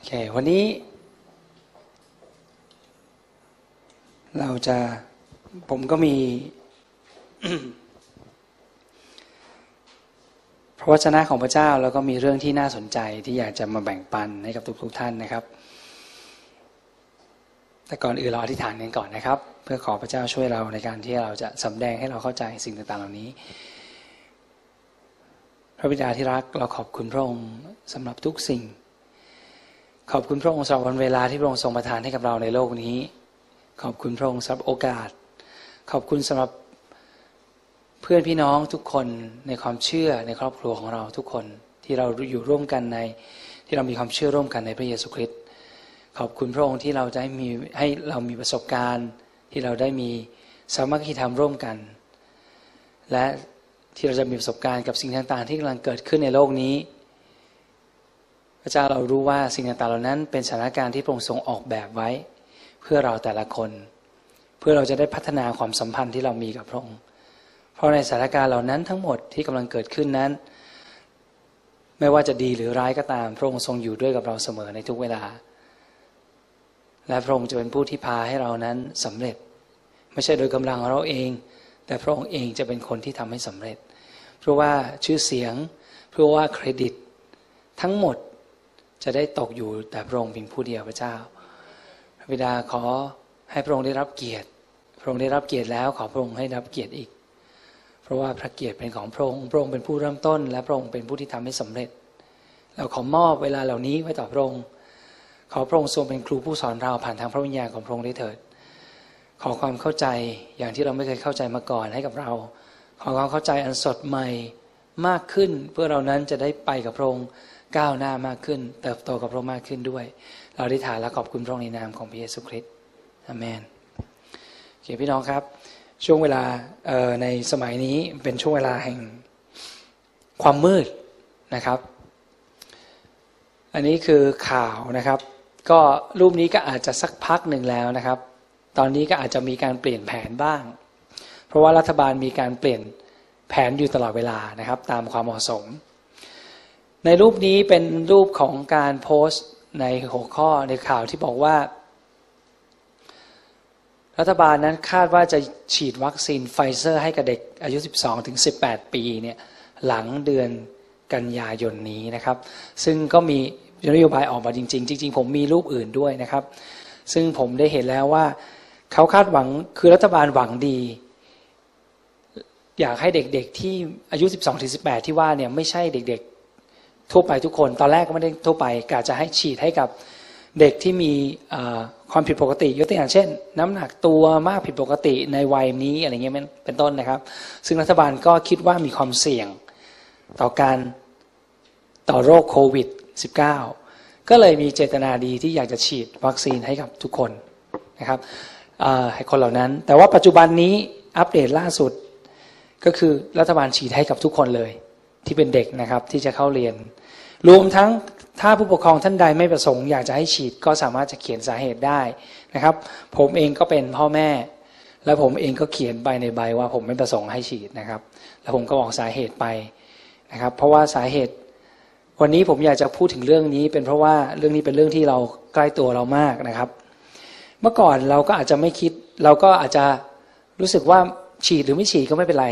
อเควันนี้ เราจะผมก็มี พระวจนะของพระเจ้าแล้วก็มีเรื่องที่น่าสนใจที่อยากจะมาแบ่งปันให้กับทุกๆท่านนะครับ แต่ก่อนอื่นเราอธิษฐานกันก่อนนะครับ เพื่อขอพระเจ้าช่วยเราในการที่เราจะสำแดงให้เราเข้าใจสิ่งต่างๆเหล่านี้พระบิดาที่รักเราขอบคุณพระองค์สำหรับทุกสิ่ง ขอบคุณพระองค์สำหรับวันเวลาที่พระองค์ทรงประทานให้กับเราในโลกนี้ ขอบคุณพระองค์สำหรับโอกาส ขอบคุณสำหรับเพื่อนพี่น้องทุกคนในความเชื่อในครอบครัวของเราทุกคนที่เราอยู่ร่วมกันในที่เรามีความเชื่อร่วมกันในพระเยซูคริสต์ขอบคุณพระองค์ที่เราได้มีให้เรามีประสบการณ์ ที่เราได้มีสามัคคีธรรมร่วมกัน และที่เราจะมีประสบการณ์กับสิ่งต่างๆ ที่กำลังเกิดขึ้นในโลกนี้ พระเจ้าเรารู้ว่าสิ่งต่างๆเหล่านั้น เป็นสถานการณ์ที่พระองค์ทรงออกแบบไว้ เพื่อเราแต่ละคน เพื่อเราจะได้พัฒนาความสัมพันธ์ที่เรามีกับพระองค์ เพราะในสถานการณ์เหล่านั้นทั้งหมดที่กำลังเกิดขึ้นนั้น ไม่ว่าจะดีหรือร้ายก็ตาม พระองค์ทรงอยู่ด้วยกับเราเสมอในทุกเวลา และพระองค์จะเป็นผู้ที่พาให้เรานั้นสำเร็จ ไม่ใช่โดยกำลังของเราเอง แต่พระองค์เองจะเป็นคนที่ทำให้สำเร็จ เพราะว่าชื่อเสียง เพราะว่าเครดิต ทั้งหมด จะได้ตกอยู่แต่พระองค์เพียงผู้เดียวพระเจ้า พระบิดาขอให้พระองค์ได้รับเกียรติ พระองค์ได้รับเกียรติแล้วขอพระองค์ให้รับเกียรติอีก เพราะว่าพระเกียรติเป็นของพระองค์ พระองค์เป็นผู้เริ่มต้น และพระองค์เป็นผู้ที่ทำให้สำเร็จ เราขอมอบเวลาเหล่านี้ไว้ต่อพระองค์ ขอพระองค์ทรงเป็นครูผู้สอนเราผ่านทางพระวิญญาณของพระองค์ได้เถิด ขอความเข้าใจอย่างที่เราไม่เคยเข้าใจมาก่อนให้กับเรา ขอความเข้าใจอันสดใหม่ มากขึ้น เพื่อเรานั้นจะได้ไปกับพระองค์ก้าวหน้ามากขึ้น เติบโตกับพระองค์มากขึ้นด้วย เราได้ฐานและขอบคุณพระองค์ในนามของพระเยซูคริสต์อเมนโอเคพี่น้องครับ ช่วงเวลาในสมัยนี้เป็นช่วงเวลาแห่งความมืดนะครับ อันนี้คือข่าวนะครับ ก็รูปนี้ก็อาจจะสักพักหนึ่งแล้วนะครับ ตอนนี้ก็อาจจะมีการเปลี่ยนแผนบ้าง เพราะว่ารัฐบาลมีการเปลี่ยน แผนอยู่ตลอดเวลานะครับ ตามความเหมาะสม ในรูปนี้เป็นรูปของการโพสต์ในหัวข้อในข่าวที่บอกว่า รัฐบาลนั้นคาดว่าจะฉีดวัคซีนไฟเซอร์ให้กับเด็กอายุ 12 ถึง 18 ปีเนี่ยหลังเดือนกันยายนนี้นะครับ ซึ่งก็มีนโยบายออกมาจริง ๆ จริง ๆ ผมมีรูปอื่นด้วยนะครับ ซึ่งผมได้เห็นแล้วว่า เขาคาดหวังคือรัฐบาลหวังดี อยากให้เด็กๆที่อายุ 12-18 ที่ว่าเนี่ยไม่ใช่เด็กๆทั่วไปทุกคน ตอนแรกก็ไม่ได้ทั่วไปกาจะให้ฉีดให้กับเด็กที่มีความผิดปกติยกตัวอย่างเช่น น้ำหนักตัวมากผิดปกติในวัยนี้อะไรเงี้ยเป็นต้นนะครับ ซึ่งรัฐบาลก็คิดว่ามีความเสี่ยงต่อการต่อโรคโควิด -19 ก็เลยมีเจตนาดีที่อยากจะฉีดวัคซีนให้กับทุกคนนะครับให้คนเหล่านั้น แต่ว่าปัจจุบันนี้อัปเดตล่าสุด ก็คือรัฐบาลฉีดให้กับทุกคนเลย ที่เป็นเด็กนะครับที่จะเข้าเรียน รวมทั้งถ้าผู้ปกครองท่านใดไม่ประสงค์อยากจะให้ฉีดก็สามารถจะเขียนสาเหตุได้นะครับ ผมเองก็เป็นพ่อแม่ แล้วผมเองก็เขียนไปในใบว่าผมไม่ประสงค์ให้ฉีดนะครับ แล้วผมก็บอกสาเหตุไปนะครับ เพราะว่าสาเหตุวันนี้ผมอยากจะพูดถึงเรื่องนี้ เป็นเพราะว่าเรื่องนี้เป็นเรื่องที่เราใกล้ตัวเรามากนะครับ เมื่อก่อนเราก็อาจจะไม่คิด เราก็อาจจะรู้สึกว่า ฉีดหรือไม่ฉีดก็ไม่เป็นไร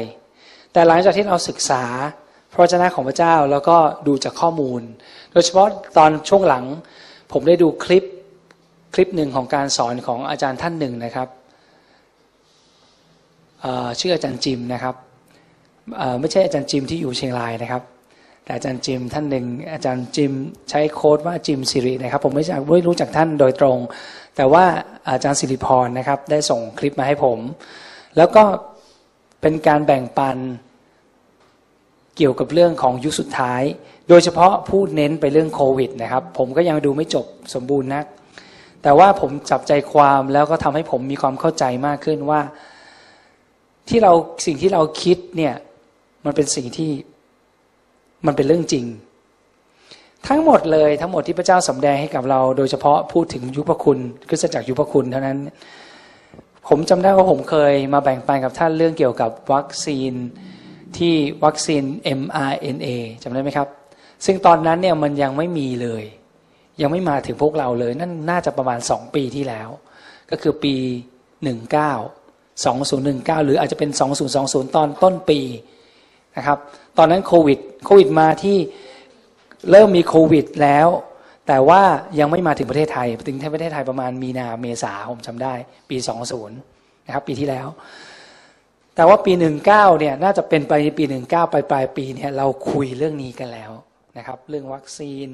แต่หลังจากที่เราศึกษาพระเจ้าของพระเจ้าแล้วก็ดูจากข้อมูล โดยเฉพาะตอนช่วงหลัง ผมได้ดูคลิปคลิปหนึ่งของการสอนของอาจารย์ท่านหนึ่งนะครับชื่ออาจารย์จิมนะครับไม่ใช่อาจารย์จิมที่อยู่เชียงรายนะครับ แต่อาจารย์จิมท่านหนึ่งอาจารย์จิมใช้โค้ดว่าจิมสิรินะครับ ผมไม่ใช่ไม่รู้จักท่านโดยตรง แต่ว่าอาจารย์สิริพรนะครับ ได้ส่งคลิปมาให้ผม แล้วก็ เป็นการแบ่งปันเกี่ยวกับเรื่องของยุคสุดท้าย โดยเฉพาะพูดเน้นไปเรื่องโควิดนะครับ ผมก็ยังดูไม่จบสมบูรณ์นัก แต่ว่าผมจับใจความแล้วก็ทำให้ผมมีความเข้าใจมากขึ้นว่า ที่เราสิ่งที่เราคิดเนี่ยมันเป็นสิ่งที่มันเป็นเรื่องจริง ทั้งหมดเลยทั้งหมดที่พระเจ้าสำแดงให้กับเรา โดยเฉพาะพูดถึงยุพคุณคริสตจักรยุพคุณเท่านั้น ผมจำได้ว่าผมเคยมาแบ่งปันกับท่านเรื่องเกี่ยวกับวัคซีนที่วัคซีน mRNA จำได้ไหมครับ ซึ่งตอนนั้นเนี่ยมันยังไม่มีเลย ยังไม่มาถึงพวกเราเลย นั่นน่าจะประมาณสองปีที่แล้ว ก็คือปีหนึ่งเก้าสองศูนย์หนึ่งเก้าหรืออาจจะเป็นสองศูนย์สองศูนย์ตอนต้นปีนะครับ ตอนนั้นโควิดโควิดมาที่เริ่มมีโควิดแล้ว แต่ว่ายังไม่มาถึงประเทศไทย ถึงประเทศไทยประมาณมีนาเมษาผมจำได้ ปีสองศูนะครับ ปีที่แล้ว แต่ว่าปีหนึ่งเนี่ย น่าจะเป็นไปปีหนึ่งเก้าปลายปลายปีเนี่ยเราคุยเรื่องนี้กันแล้วนะครับ เรื่องวัคซีน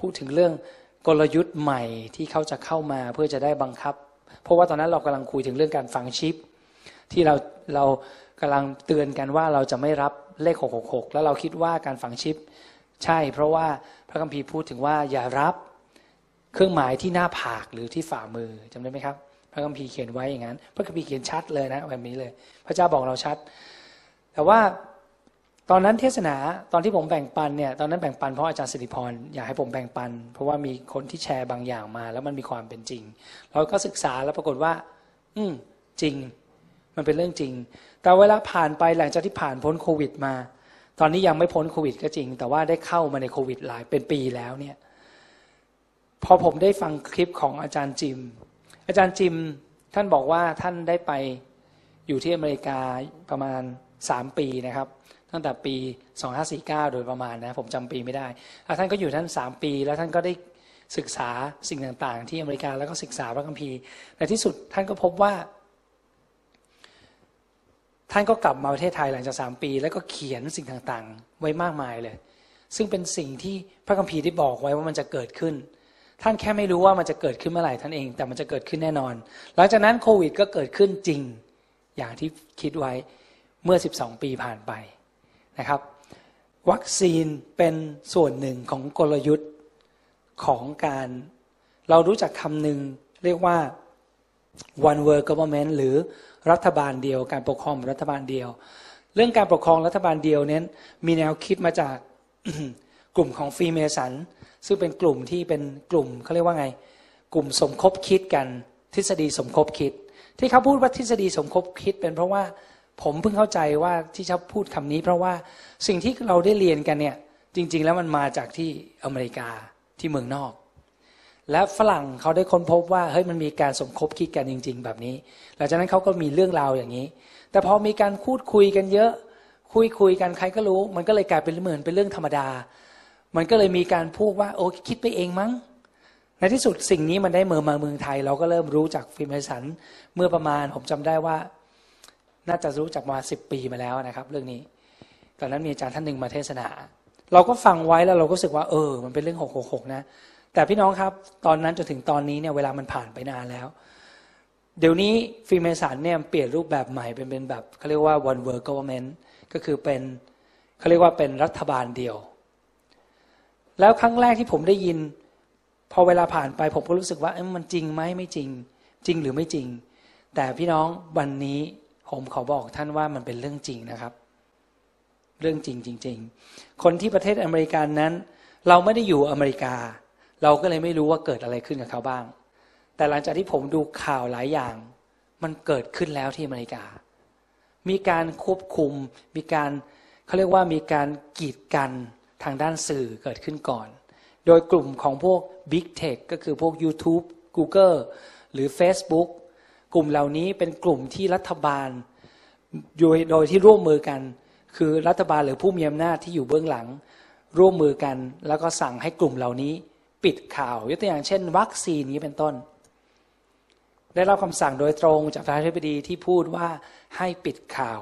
พูดถึงเรื่องกลยุทธ์ใหม่ที่เขาจะเข้ามาเพื่อจะได้บังคับ เพราะว่าตอนนั้นเรากำลังคุยถึงเรื่องการฝังชิป ที่เราเรากำลังเตือนกันว่าเราจะไม่รับเลข 666 แล้วเราคิดว่าการฝังชิป ใช่เพราะว่า พระคัมภีร์พูดถึงว่าอย่ารับเครื่องหมายที่หน้าผากหรือที่ฝ่ามือจำได้ไหมครับ พระคัมภีร์เขียนไว้อย่างนั้น พระคัมภีร์เขียนชัดเลยนะแบบนี้เลย พระเจ้าบอกเราชัด แต่ว่าตอนนั้นเทศนาตอนที่ผมแบ่งปันเนี่ยตอนนั้นแบ่งปันเพราะอาจารย์สิริพรอยากให้ผมแบ่งปัน เพราะว่ามีคนที่แชร์บางอย่างมา แล้วมันมีความเป็นจริง เราก็ศึกษาแล้วปรากฏว่า อืมจริง มันเป็นเรื่องจริง แต่เวลาผ่านไปหลังจากที่ผ่านพ้นโควิดมา ตอนนี้ยังไม่พ้นโควิดก็จริง แต่ว่าได้เข้ามาในโควิดหลายเป็นปีแล้วเนี่ยพอผมได้ฟังคลิปของอาจารย์จิม อาจารย์จิมท่านบอกว่าท่านได้ไปอยู่ที่อเมริกาประมาณสามปีนะครับ ตั้งแต่ปี 2549 โดยประมาณนะผมจำปีไม่ได้ท่านก็อยู่ท่าน 3 ปี แล้วท่านก็ได้ศึกษาสิ่งต่างๆ ที่อเมริกาแล้วก็ศึกษาพระคัมภีร์ในที่สุดท่านก็พบว่า ท่านก็กลับมาประเทศไทยหลังจากสามปี แล้วก็เขียนสิ่งต่างๆ ไว้มากมายเลย ซึ่งเป็นสิ่งที่พระคัมภีร์ได้บอกไว้ว่ามันจะเกิดขึ้น ท่านแค่ไม่รู้ว่ามันจะเกิดขึ้นเมื่อไหร่ท่านเอง แต่มันจะเกิดขึ้นแน่นอน หลังจากนั้นโควิดก็เกิดขึ้นจริง อย่างที่คิดไว้เมื่อ 12 ปีผ่านไปนะครับ วัคซีนเป็นส่วนหนึ่งของกลยุทธ์ของการ เรารู้จักคำหนึ่งเรียกว่า one world government หรือ รัฐบาลเดียว การปกครองรัฐบาลเดียว เรื่องการปกครองรัฐบาลเดียวเน้นมีแนวคิดมาจากกลุ่มของฟรีเมสันซึ่งเป็นกลุ่มที่เป็นกลุ่มเขาเรียกว่าไง กลุ่มสมคบคิดกัน ทฤษฎีสมคบคิด ที่เขาพูดว่าทฤษฎีสมคบคิด เป็นเพราะว่าผมเพิ่งเข้าใจว่าที่ชอบพูดคำนี้ เพราะว่าสิ่งที่เราได้เรียนกันเนี่ยจริง ๆ แล้วมันมาจากที่อเมริกาที่เมืองนอก และฝรั่งเขาได้ค้นพบว่าเฮ้ยมันมีการสมคบคิดกันจริง ๆ แบบนี้ หลังจากนั้นเขาก็มีเรื่องราวอย่างนี้ แต่พอมีการพูดคุยกันเยอะ คุยคุยกันใครก็รู้ มันก็เลยกลายเป็นเหมือนเป็นเรื่องธรรมดา มันก็เลยมีการพูดว่าโอ้คิดไปเองมั้ง ในที่สุดสิ่งนี้มันได้เมืองมาเมืองไทย เราก็เริ่มรู้จากฟิล์มไอสันเมื่อประมาณผมจำได้ว่า น่าจะรู้จักมาสิบปีมาแล้วนะครับ เรื่องนี้ตอนนั้นมีอาจารย์ท่านหนึ่งมาเทศนา เราก็ฟังไว้แล้วเราก็รู้สึกว่าเออ มันเป็นเรื่องหกหกหกนะ แต่พี่น้องครับ ตอนนั้นจนถึงตอนนี้เนี่ยเวลามันผ่านไปนานแล้ว เดี๋ยวนี้ฟิเมสันเนี่ยเปลี่ยนรูปแบบใหม่เป็นเป็นแบบเขาเรียกว่า one world government ก็คือเป็นเขาเรียกว่าเป็นรัฐบาลเดียว แล้วครั้งแรกที่ผมได้ยิน พอเวลาผ่านไปผมก็รู้สึกว่ามันจริงไหมไม่จริง จริงหรือไม่จริง แต่พี่น้องวันนี้ผมขอบอกท่านว่ามันเป็นเรื่องจริงนะครับ เรื่องจริงจริง ๆ คนที่ประเทศอเมริกานั้น เราไม่ได้อยู่อเมริกา เราก็เลยไม่รู้ว่าเกิดอะไรขึ้นกับเขาบ้าง แต่หลังจากที่ผมดูข่าวหลายอย่าง มันเกิดขึ้นแล้วที่อเมริกา มีการควบคุม มีการเขาเรียกว่ามีการกีดกันทางด้านสื่อเกิดขึ้นก่อน โดยกลุ่มของพวก Big Tech ก็คือพวก YouTube Google หรือ Facebook กลุ่มเหล่านี้เป็นกลุ่มที่รัฐบาล โดยโดยที่ร่วมมือกัน คือรัฐบาลหรือผู้มีอำนาจที่อยู่เบื้องหลัง ร่วมมือกัน แล้วก็สั่งให้กลุ่มเหล่านี้ ปิดข่าวยกตัวอย่างเช่น วัคซีนนี้เป็นต้น ได้รับคำสั่งโดยตรงจากประธานาธิบดีที่พูดว่าให้ปิดข่าว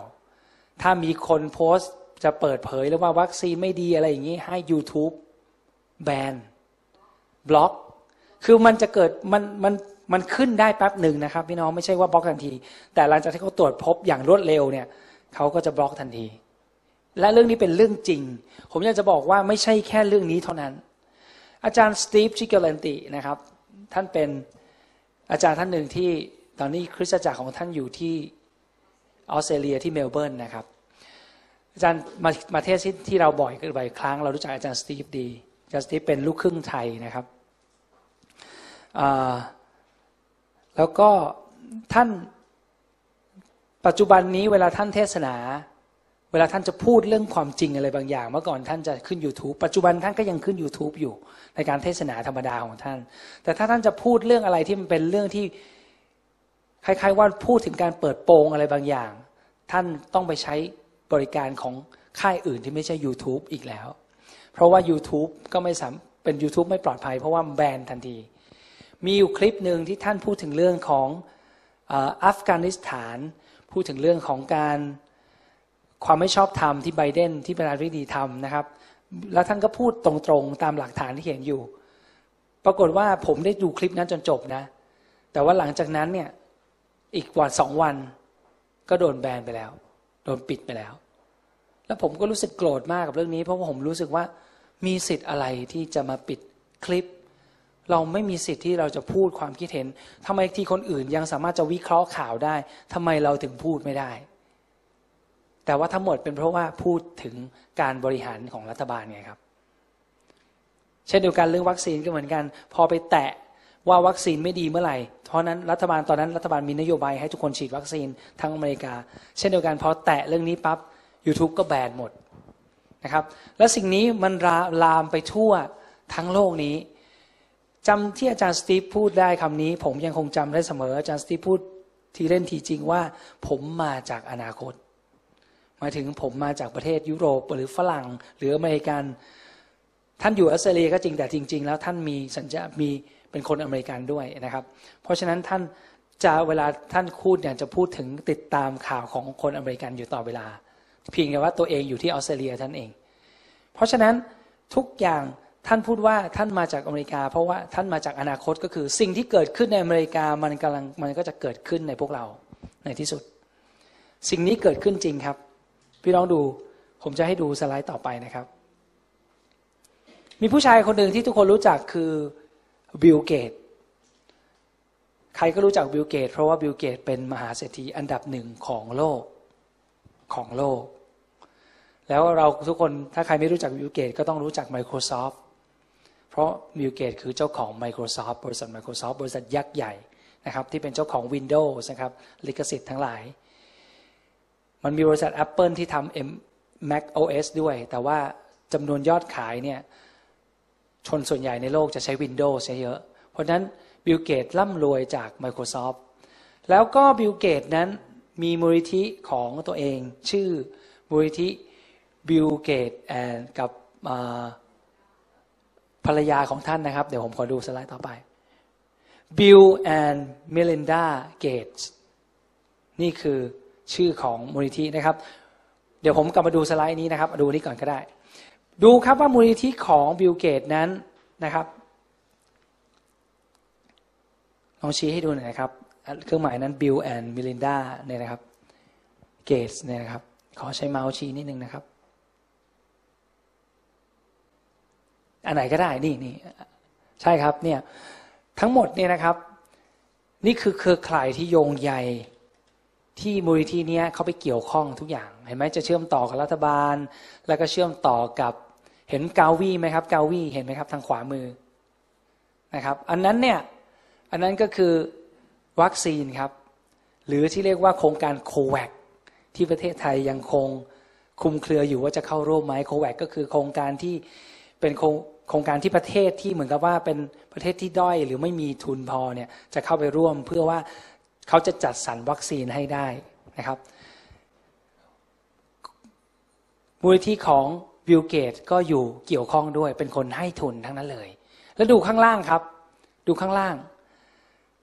ถ้ามีคนโพสต์จะเปิดเผยหรือว่าวัคซีนไม่ดีอะไรอย่างนี้ให้ YouTube แบนบล็อก คือมันจะเกิดมันมันมันขึ้นได้แป๊บหนึ่งนะครับพี่น้องไม่ใช่ว่าบล็อกทันที แต่หลังจากที่เขาตรวจพบอย่างรวดเร็วเนี่ยเขาก็จะบล็อกทันที และเรื่องนี้เป็นเรื่องจริง ผมอยากจะบอกว่าไม่ใช่แค่เรื่องนี้เท่านั้น อาจารย์สตีฟชิกเกลันตินะครับ ท่านเป็นอาจารย์ท่านหนึ่งที่ตอนนี้คริสตจักรของท่านอยู่ที่ออสเตรเลียที่เมลเบิร์นนะครับ อาจารย์มามาเทศที่เราบ่อยกันบ่อยครั้ง เรารู้จักอาจารย์สตีฟดีอาจารย์สตีฟเป็นลูกครึ่งไทยนะครับแล้วก็ท่านปัจจุบันนี้เวลาท่านเทศนา ววลาท่านจะพูดเรื่องความจริงอะไรบางอย่าง เมื่อก่อนท่านจะขึ้น YouTube ปัจจุบันท่านก็ยังขึ้น YouTube อยู่ ในการเทศนาธรรมดาของท่าน แต่ถ้าท่านจะพูดเรื่องอะไรที่มันเป็นเรื่องที่คล้ายๆว่าพูดถึงการเปิดโปงอะไรบางอย่าง ท่านต้องไปใช้บริการของค่ายอื่นที่ไม่ใช่ YouTube อีกแล้ว เพราะว่า YouTube ก็ไม่สามเป็น YouTube ไม่ปลอดภัย เพราะว่าแบนทันที มีอยู่คลิปหนึ่งที่ท่านพูดถึงเรื่องของอัฟกานิสถาน พูดถึงเรื่องของการ ความไม่ชอบธรรมที่ไบเดนที่ประธานาธิบดีทำนะครับ แล้วท่านก็พูดตรงๆตามหลักฐานที่เห็นอยู่ ปรากฏว่าผมได้ดูคลิปนั้นจนจบนะ แต่ว่าหลังจากนั้นเนี่ยอีกกวันสองวัน ก็โดนแบนไปแล้ว โดนปิดไปแล้ว แล้วผมก็รู้สึกโกรธมากกับเรื่องนี้ เพราะว่าผมรู้สึกว่ามีสิทธิ์อะไรที่จะมาปิดคลิป เราไม่มีสิทธิ์ที่เราจะพูดความคิดเห็นทำไมที่คนอื่นยังสามารถจะวิเคราะห์ข่าวได้ทำไมเราถึงพูดไม่ได้ แต่ว่าทั้งหมดเป็นเพราะว่าพูดถึงการบริหารของรัฐบาลไงครับ เช่นเดียวกันเรื่องวัคซีนก็เหมือนกัน พอไปแตะว่าวัคซีนไม่ดีเมื่อไหร่ เพราะนั้นรัฐบาลตอนนั้นรัฐบาลมีนโยบายให้ทุกคนฉีดวัคซีนทั้งอเมริกา เช่นเดียวกันพอแตะเรื่องนี้ปั๊บ YouTube ก็แบนหมดนะครับ และสิ่งนี้มันลามไปทั่วทั้งโลกนี้จำที่อาจารย์สตีฟพูดได้คำนี้ ผมยังคงจำได้เสมออาจารย์สตีฟพูดทีเล่นทีจริงว่า ผมมาจากอนาคต มาถึงผมมาจากประเทศยุโรปหรือฝรั่ง หรืออเมริกัน ท่านอยู่ออสเตรเลียก็จริงแต่จริง ๆ แล้วท่านมีสัญญามีเป็นคนอเมริกันด้วยนะครับ เพราะฉะนั้นท่านจะเวลาท่านพูดเนี่ยจะพูดถึงติดตามข่าวของคนอเมริกันอยู่ต่อเวลา เพียงแต่ว่าตัวเองอยู่ที่ออสเตรเลียท่านเอง เพราะฉะนั้นทุกอย่างท่านพูดว่าท่านมาจากอเมริกา เพราะว่าท่านมาจากอนาคตก็คือ สิ่งที่เกิดขึ้นในอเมริกามันกำลังมันก็จะเกิดขึ้นในพวกเราในที่สุด สิ่งนี้เกิดขึ้นจริงครับ พี่น้องดูผมจะให้ดูสไลด์ต่อไปนะครับ มีผู้ชายคนหนึ่งที่ทุกคนรู้จักคือบิลเกตใครก็รู้จักบิลเกตเพราะว่าบิลเกตเป็นมหาเศรษฐีอันดับหนึ่งของโลกของโลก แล้วเราทุกคนถ้าใครไม่รู้จักบิลเกตก็ต้องรู้จัก Microsoft เพราะบิลเกตคือเจ้าของ Microsoft บริษัท Microsoft บริษัทยักษ์ใหญ่นะครับที่เป็นเจ้าของ Windows นะครับลิขสิทธิ์ทั้งหลาย มันมีบริษัท Apple ที่ทำ Mac OS ด้วย แต่ว่าจำนวนยอดขายเนี่ยชนส่วนใหญ่ในโลกจะใช้ Windows ใช้เยอะ เพราะนั้นบิลเกตร่ำรวยจาก Microsoft แล้วก็บิลเกตนั้นมีมูลนิธิของตัวเองชื่อมูลนิธิบิลเกต and กับภรรยาของท่านนะครับ เดี๋ยวผมขอดูสไลด์ต่อไป Bill and Melinda Gates นี่คือ ชื่อของมูลนิธินะครับ เดี๋ยวผมกลับมาดูสไลด์นี้นะครับดูนี้ก่อนก็ได้ ดูครับว่ามูลนิธิของบิลเกตนั้นนะครับลองชี้ให้ดูหน่อยนะครับ เครื่องหมายนั้นบิล and เมลินดาเนี่ยนะครับเกตส์เนี่ยนะครับ ขอใช้เมาส์ชี้นิดนึงนะครับ อันไหนก็ได้นี่นี่ใช่ครับเนี่ยทั้งหมดเนี่ยนะครับ นี่คือเครือข่ายที่โยงใย ที่มูลนิธินี้เขาไปเกี่ยวข้องทุกอย่าง เห็นไหมจะเชื่อมต่อกับรัฐบาล แล้วก็เชื่อมต่อกับเห็นกาวีไหมครับ กาวีเห็นไหมครับ ทางขวามือนะครับ อันนั้นเนี่ยอันนั้นก็คือวัคซีนครับ หรือที่เรียกว่าโครงการโควัคที่ประเทศไทยยังคงคุมเครืออยู่ว่าจะเข้าร่วมไหมโควัคก็คือโครงการที่เป็นโครงการที่ประเทศที่เหมือนกับว่าเป็นประเทศที่ด้อยหรือไม่มีทุนพอเนี่ยจะเข้าไปร่วมเพื่อว่า เขาจะจัดสรรวัคซีนให้ได้นะครับมูลที่ของบิลเกตก็อยู่เกี่ยวข้องด้วยเป็นคนให้ทุนทั้งนั้นเลย แล้วดูข้างล่างครับ ดูข้างล่าง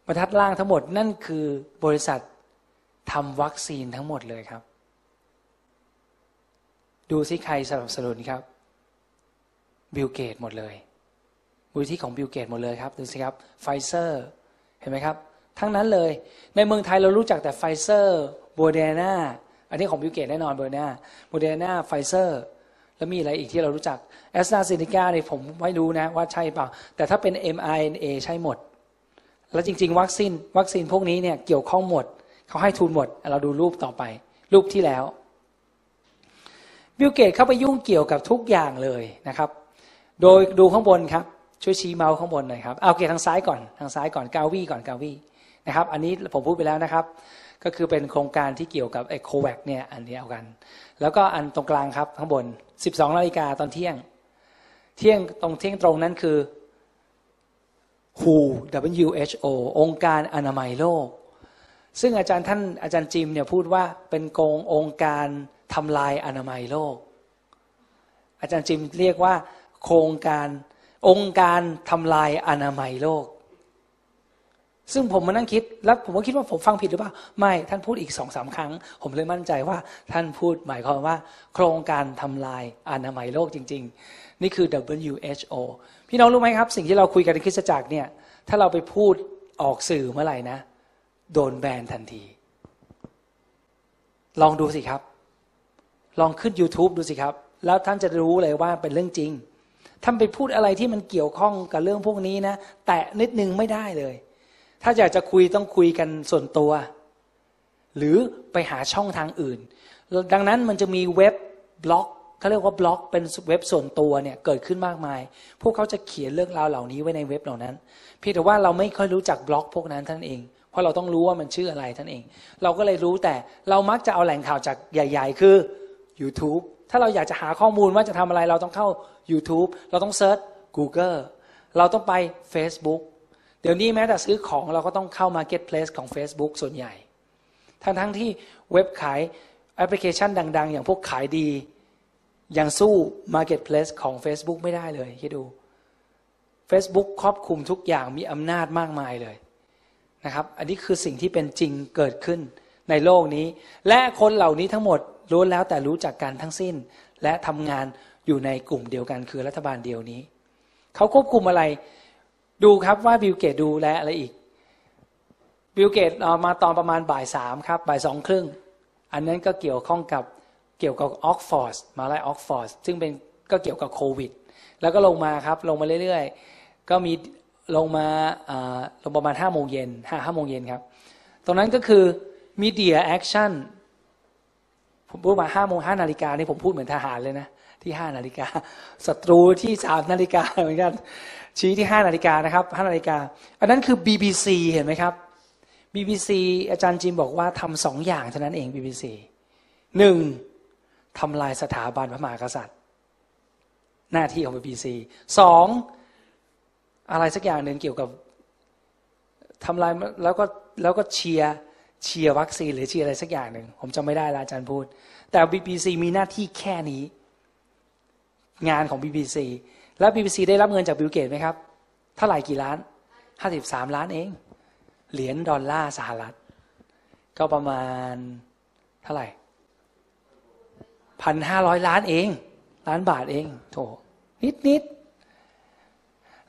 บรรทัดล่างทั้งหมดนั่นคือบริษัททำวัคซีนทั้งหมดเลยครับ ดูซิใครสนับสนุนครับบิลเกตหมดเลยมูลนิธิของบิลเกตหมดเลยครับ ดูสิครับไฟเซอร์เห็นไหมครับ ทั้งนั้นเลย ในเมืองไทยเรารู้จักแต่ไฟเซอร์โมเดอร์นาอันนี้ของบิลเกตแน่นอนโมเดอร์นาโมเดอร์นาไฟเซอร์แล้วมีอะไรอีกที่เรารู้จักแอสตราเซเนกาเนี่ยผมไม่รู้นะว่าใช่เปล่า แต่ถ้าเป็น mRNA ใช่หมด แล้วจริง ๆ วัคซีนวัคซีนพวกนี้เนี่ยเกี่ยวข้องหมด เขาให้ทุนหมด เราดูรูปต่อไป รูปที่แล้วบิลเกตเข้าไปยุ่งเกี่ยวกับทุกอย่างเลยนะครับ โดยดูข้างบนครับ ช่วยชี้เมาส์ข้างบนหน่อยครับ เอาเกตทางซ้ายก่อน ทางซ้ายก่อนกาวีก่อนกาวี นะครับ อันนี้ผมพูดไปแล้วนะครับ ก็คือเป็นโครงการที่เกี่ยวกับไอโควัคเนี่ยอันเดียวกัน แล้วก็อันตรงกลางครับข้างบน 12นาฬิกาตอนเที่ยง เที่ยงตรงเที่ยงตรงนั้นคือ WHO WHO องค์การอนามัยโลก ซึ่งอาจารย์ท่านอาจารย์จิมเนี่ยพูดว่าเป็นกององค์การทำลายอนามัยโลก อาจารย์จิมเรียกว่า โครงการองค์การทำลายอนามัยโลก ซึ่งผมมานั่งคิด แล้วผมก็คิดว่าผมฟังผิดหรือเปล่า ไม่ ท่านพูดอีกสองสามครั้ง ผมเลยมั่นใจว่าท่านพูดหมายความว่า โครงการทำลายอนามัยโลกจริง ๆ นี่คือ WHO พี่น้องรู้ไหมครับ สิ่งที่เราคุยกันในคริสตจักรเนี่ย ถ้าเราไปพูดออกสื่อเมื่อไหร่นะ โดนแบนทันที ลองดูสิครับ ลองขึ้น YouTube ดูสิครับ แล้วท่านจะรู้เลยว่าเป็นเรื่องจริง ท่านไปพูดอะไรที่มันเกี่ยวข้องกับเรื่องพวกนี้นะ แตะนิดนึงไม่ได้เลย ถ้าอยากจะคุยต้องคุยกันส่วนตัว หรือไปหาช่องทางอื่น ดังนั้นมันจะมีเว็บบล็อกเขาเรียกว่าบล็อกเป็นเว็บส่วนตัวเนี่ยเกิดขึ้นมากมาย พวกเขาจะเขียนเรื่องราวเหล่านี้ไว้ในเว็บเหล่านั้นเพียงแต่ว่าเราไม่ค่อยรู้จักบล็อกพวกนั้นท่านเอง เพราะเราต้องรู้ว่ามันชื่ออะไรท่านเอง เราก็เลยรู้แต่เรามักจะเอาแหล่งข่าวจากใหญ่ ๆ คือ YouTube ถ้าเราอยากจะหาข้อมูลว่าจะทำอะไรเราต้องเข้า YouTube เราต้องเซิร์ช Google เราต้องไป Facebook เดี๋ยวนี้แม้แต่ซื้อของเราก็ต้องเข้า Marketplace ของ Facebook ส่วนใหญ่ ทั้งทั้งที่เว็บขายแอปพลิเคชันดัง ๆ อย่างพวกขายดี ยังสู้ Marketplace ของ Facebook ไม่ได้เลยคิดดู Facebook ครอบคลุมทุกอย่างมีอำนาจมากมายเลยนะครับ อันนี้คือสิ่งที่เป็นจริงเกิดขึ้นในโลกนี้ และคนเหล่านี้ทั้งหมดรู้แล้วแต่รู้จักกันทั้งสิ้น และทำงานอยู่ในกลุ่มเดียวกันคือรัฐบาลเดียวนี้ เขาควบคุมอะไร ดูครับว่าบิลเกตดูแลอะไรอีก บิลเกตมาตอนประมาณบ่ายสามครับ บ่ายสองครึ่ง อันนั้นก็เกี่ยวข้องกับเกี่ยวกับออกฟอร์ส มหาลออกฟอร์สซึ่งเป็นก็เกี่ยวกับโควิด แล้วก็ลงมาครับ ลงมาเรื่อยๆ ก็มีลงมาลงประมาณห้าโมงเย็นห้าห้าโมงเย็นครับ ตรงนั้นก็คือMedia Action ผมพูดมาห้าโมงห้านาฬิกานี่ผมพูดเหมือนทหารเลยนะ ที่ห้านาฬิกาศัตรูที่สามนาฬิกาเหมือนกัน ชี้ที่ห้านาฬิกานะครับห้านาฬิกา อันนั้นคือ BBC เห็นไหมครับ BBC อาจารย์จิมบอกว่าทำสองอย่างเท่านั้นเอง BBC หนึ่งทำลายสถาบันพระมหากษัตริย์ หน้าที่ของ BBC สองอะไรสักอย่างหนึ่งเกี่ยวกับทำลายแล้วก็แล้วก็เชียร์เชียร์วัคซีนหรือเชียร์อะไรสักอย่างหนึ่งผมจำไม่ได้ละอาจารย์พูด แต่ BBC มีหน้าที่แค่นี้ งานของ BBC แล้ว BBC ได้รับเงินจากบิลเกตไหมครับเท่าไหร่กี่ล้านห้าสิบสามล้านเอง เหรียญดอลลาร์สหรัฐ ก็ประมาณเท่าไหร่พันห้าร้อยล้านเอง ล้านบาทเองโถนิดนิด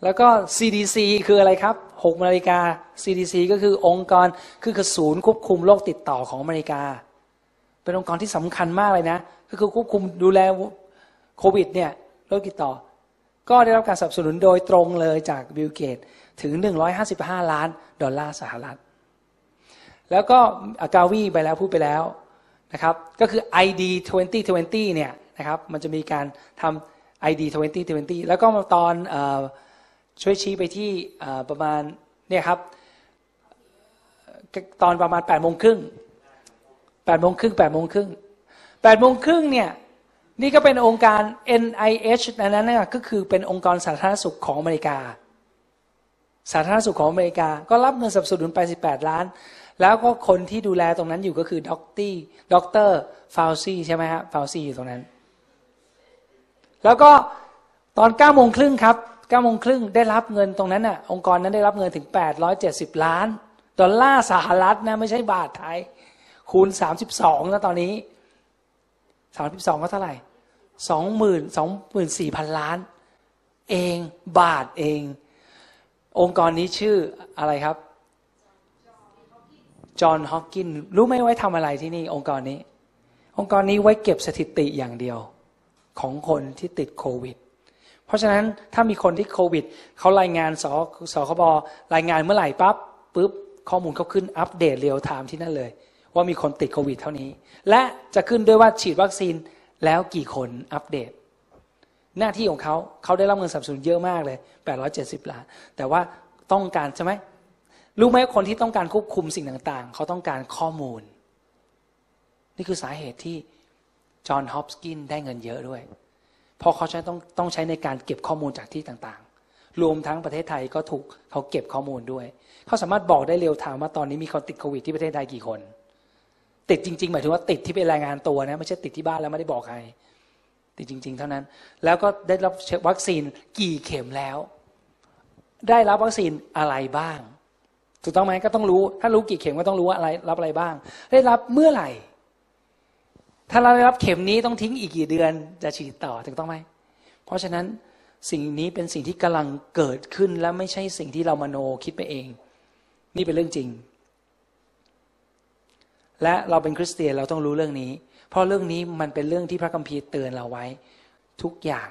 แล้วก็ CDC คืออะไรครับหกนาฬิกา CDC ก็คือองค์กรคือศูนย์ควบคุมโรคติดต่อของอเมริกา เป็นองค์กรที่สำคัญมากเลยนะ ก็คือควบคุมดูแลโควิดเนี่ยโรคติดต่อ ก็ได้รับการสนับสนุนโดยตรงเลยจากบิลเกตถึง 155 ล้านดอลลาร์สหรัฐ แล้วก็อ่ากาวีไปแล้วพูดไปแล้วนะครับก็คือ ID 2020เนี่ยนะครับมันจะมีการทำ ID 2020 แล้วก็มาตอนช่วยชี้ไปที่ประมาณเนี่ยครับตอนประมาณ8โมงครึ่งแปดโมงครึ่งแปดโมงครึ่งแปดโมงครึ่งเนี่ย นี่ก็เป็นองค์การ NIH นั้นนะก็คือเป็นองค์กรสาธารณสุขของอเมริกา สาธารณสุขของอเมริกา ก็รับเงินสนับสนุนไป 18 ล้าน แล้วก็คนที่ดูแลตรงนั้นอยู่ก็คือด็อกตี้ด็อกเตอร์ฟาวซี่ใช่ไหมฮะฟาวซี่อยู่ตรงนั้น แล้วก็ตอน9โมงครึ่งครับ9โมงครึ่งได้รับเงินตรงนั้นน่ะ องค์กรนั้นได้รับเงินถึง 870 ล้าน ดอลลาร์สหรัฐนะไม่ใช่บาทไทย คูณ 32แล้วตอนนี้ สามสิบสองก็เท่าไหร่สองหมื่นสองหมื่นสี่พันล้าน เองบาทเอง องค์กรนี้ชื่ออะไรครับJohns Hopkins รู้ไหมไว้ทำอะไรที่นี่ องค์กรนี้ องค์กรนี้ไว้เก็บสถิติอย่างเดียวของคนที่ติดโควิด เพราะฉะนั้นถ้ามีคนที่โควิดเขารายงานสสคบรายงานเมื่อไหร่ปั๊บปุ๊บข้อมูลเขาขึ้นอัปเดต real-time ที่นั่นเลย ว่ามีคนติดโควิดเท่านี้ และจะขึ้นด้วยว่าฉีดวัคซีนแล้วกี่คนอัปเดต หน้าที่ของเขาเขาได้รับเงินสนับสนุนเยอะมากเลย 870 ล้าน แต่ว่าต้องการใช่ไหมรู้ไหมคนที่ต้องการควบคุมสิ่งต่างๆ เขาต้องการข้อมูล นี่คือสาเหตุที่จอห์นฮอปกินได้เงินเยอะด้วย เพราะเขาใช้ต้องต้องใช้ในการเก็บข้อมูลจากที่ต่างๆ รวมทั้งประเทศไทยก็ถูกเขาเก็บข้อมูลด้วย เขาสามารถบอกได้เร็วทางว่าตอนนี้มีคนติดโควิดที่ประเทศไทยกี่คน ติดจริง ๆ หมายถึงว่าติดที่เป็นรายงานตัวนะไม่ใช่ติดที่บ้านแล้วไม่ได้บอกใครติดจริง ๆ เท่านั้น แล้วก็ได้รับวัคซีนกี่เข็มแล้ว ได้รับวัคซีนอะไรบ้างถูกต้องไหมก็ต้องรู้ ถ้ารู้กี่เข็มก็ต้องรู้ว่าอะไร รับอะไรบ้าง ได้รับเมื่อไหร่ ถ้าเราได้รับเข็มนี้ต้องทิ้งอีกกี่เดือนจะฉีดต่อถูกต้องไหมเพราะฉะนั้นสิ่งนี้เป็นสิ่งที่กำลังเกิดขึ้นและไม่ใช่สิ่งที่เรามโนคิดไปเอง นี่เป็นเรื่องจริง และเราเป็นคริสเตียนเราต้องรู้เรื่องนี้ เพราะเรื่องนี้มันเป็นเรื่องที่พระคัมภีร์เตือนเราไว้ทุกอย่าง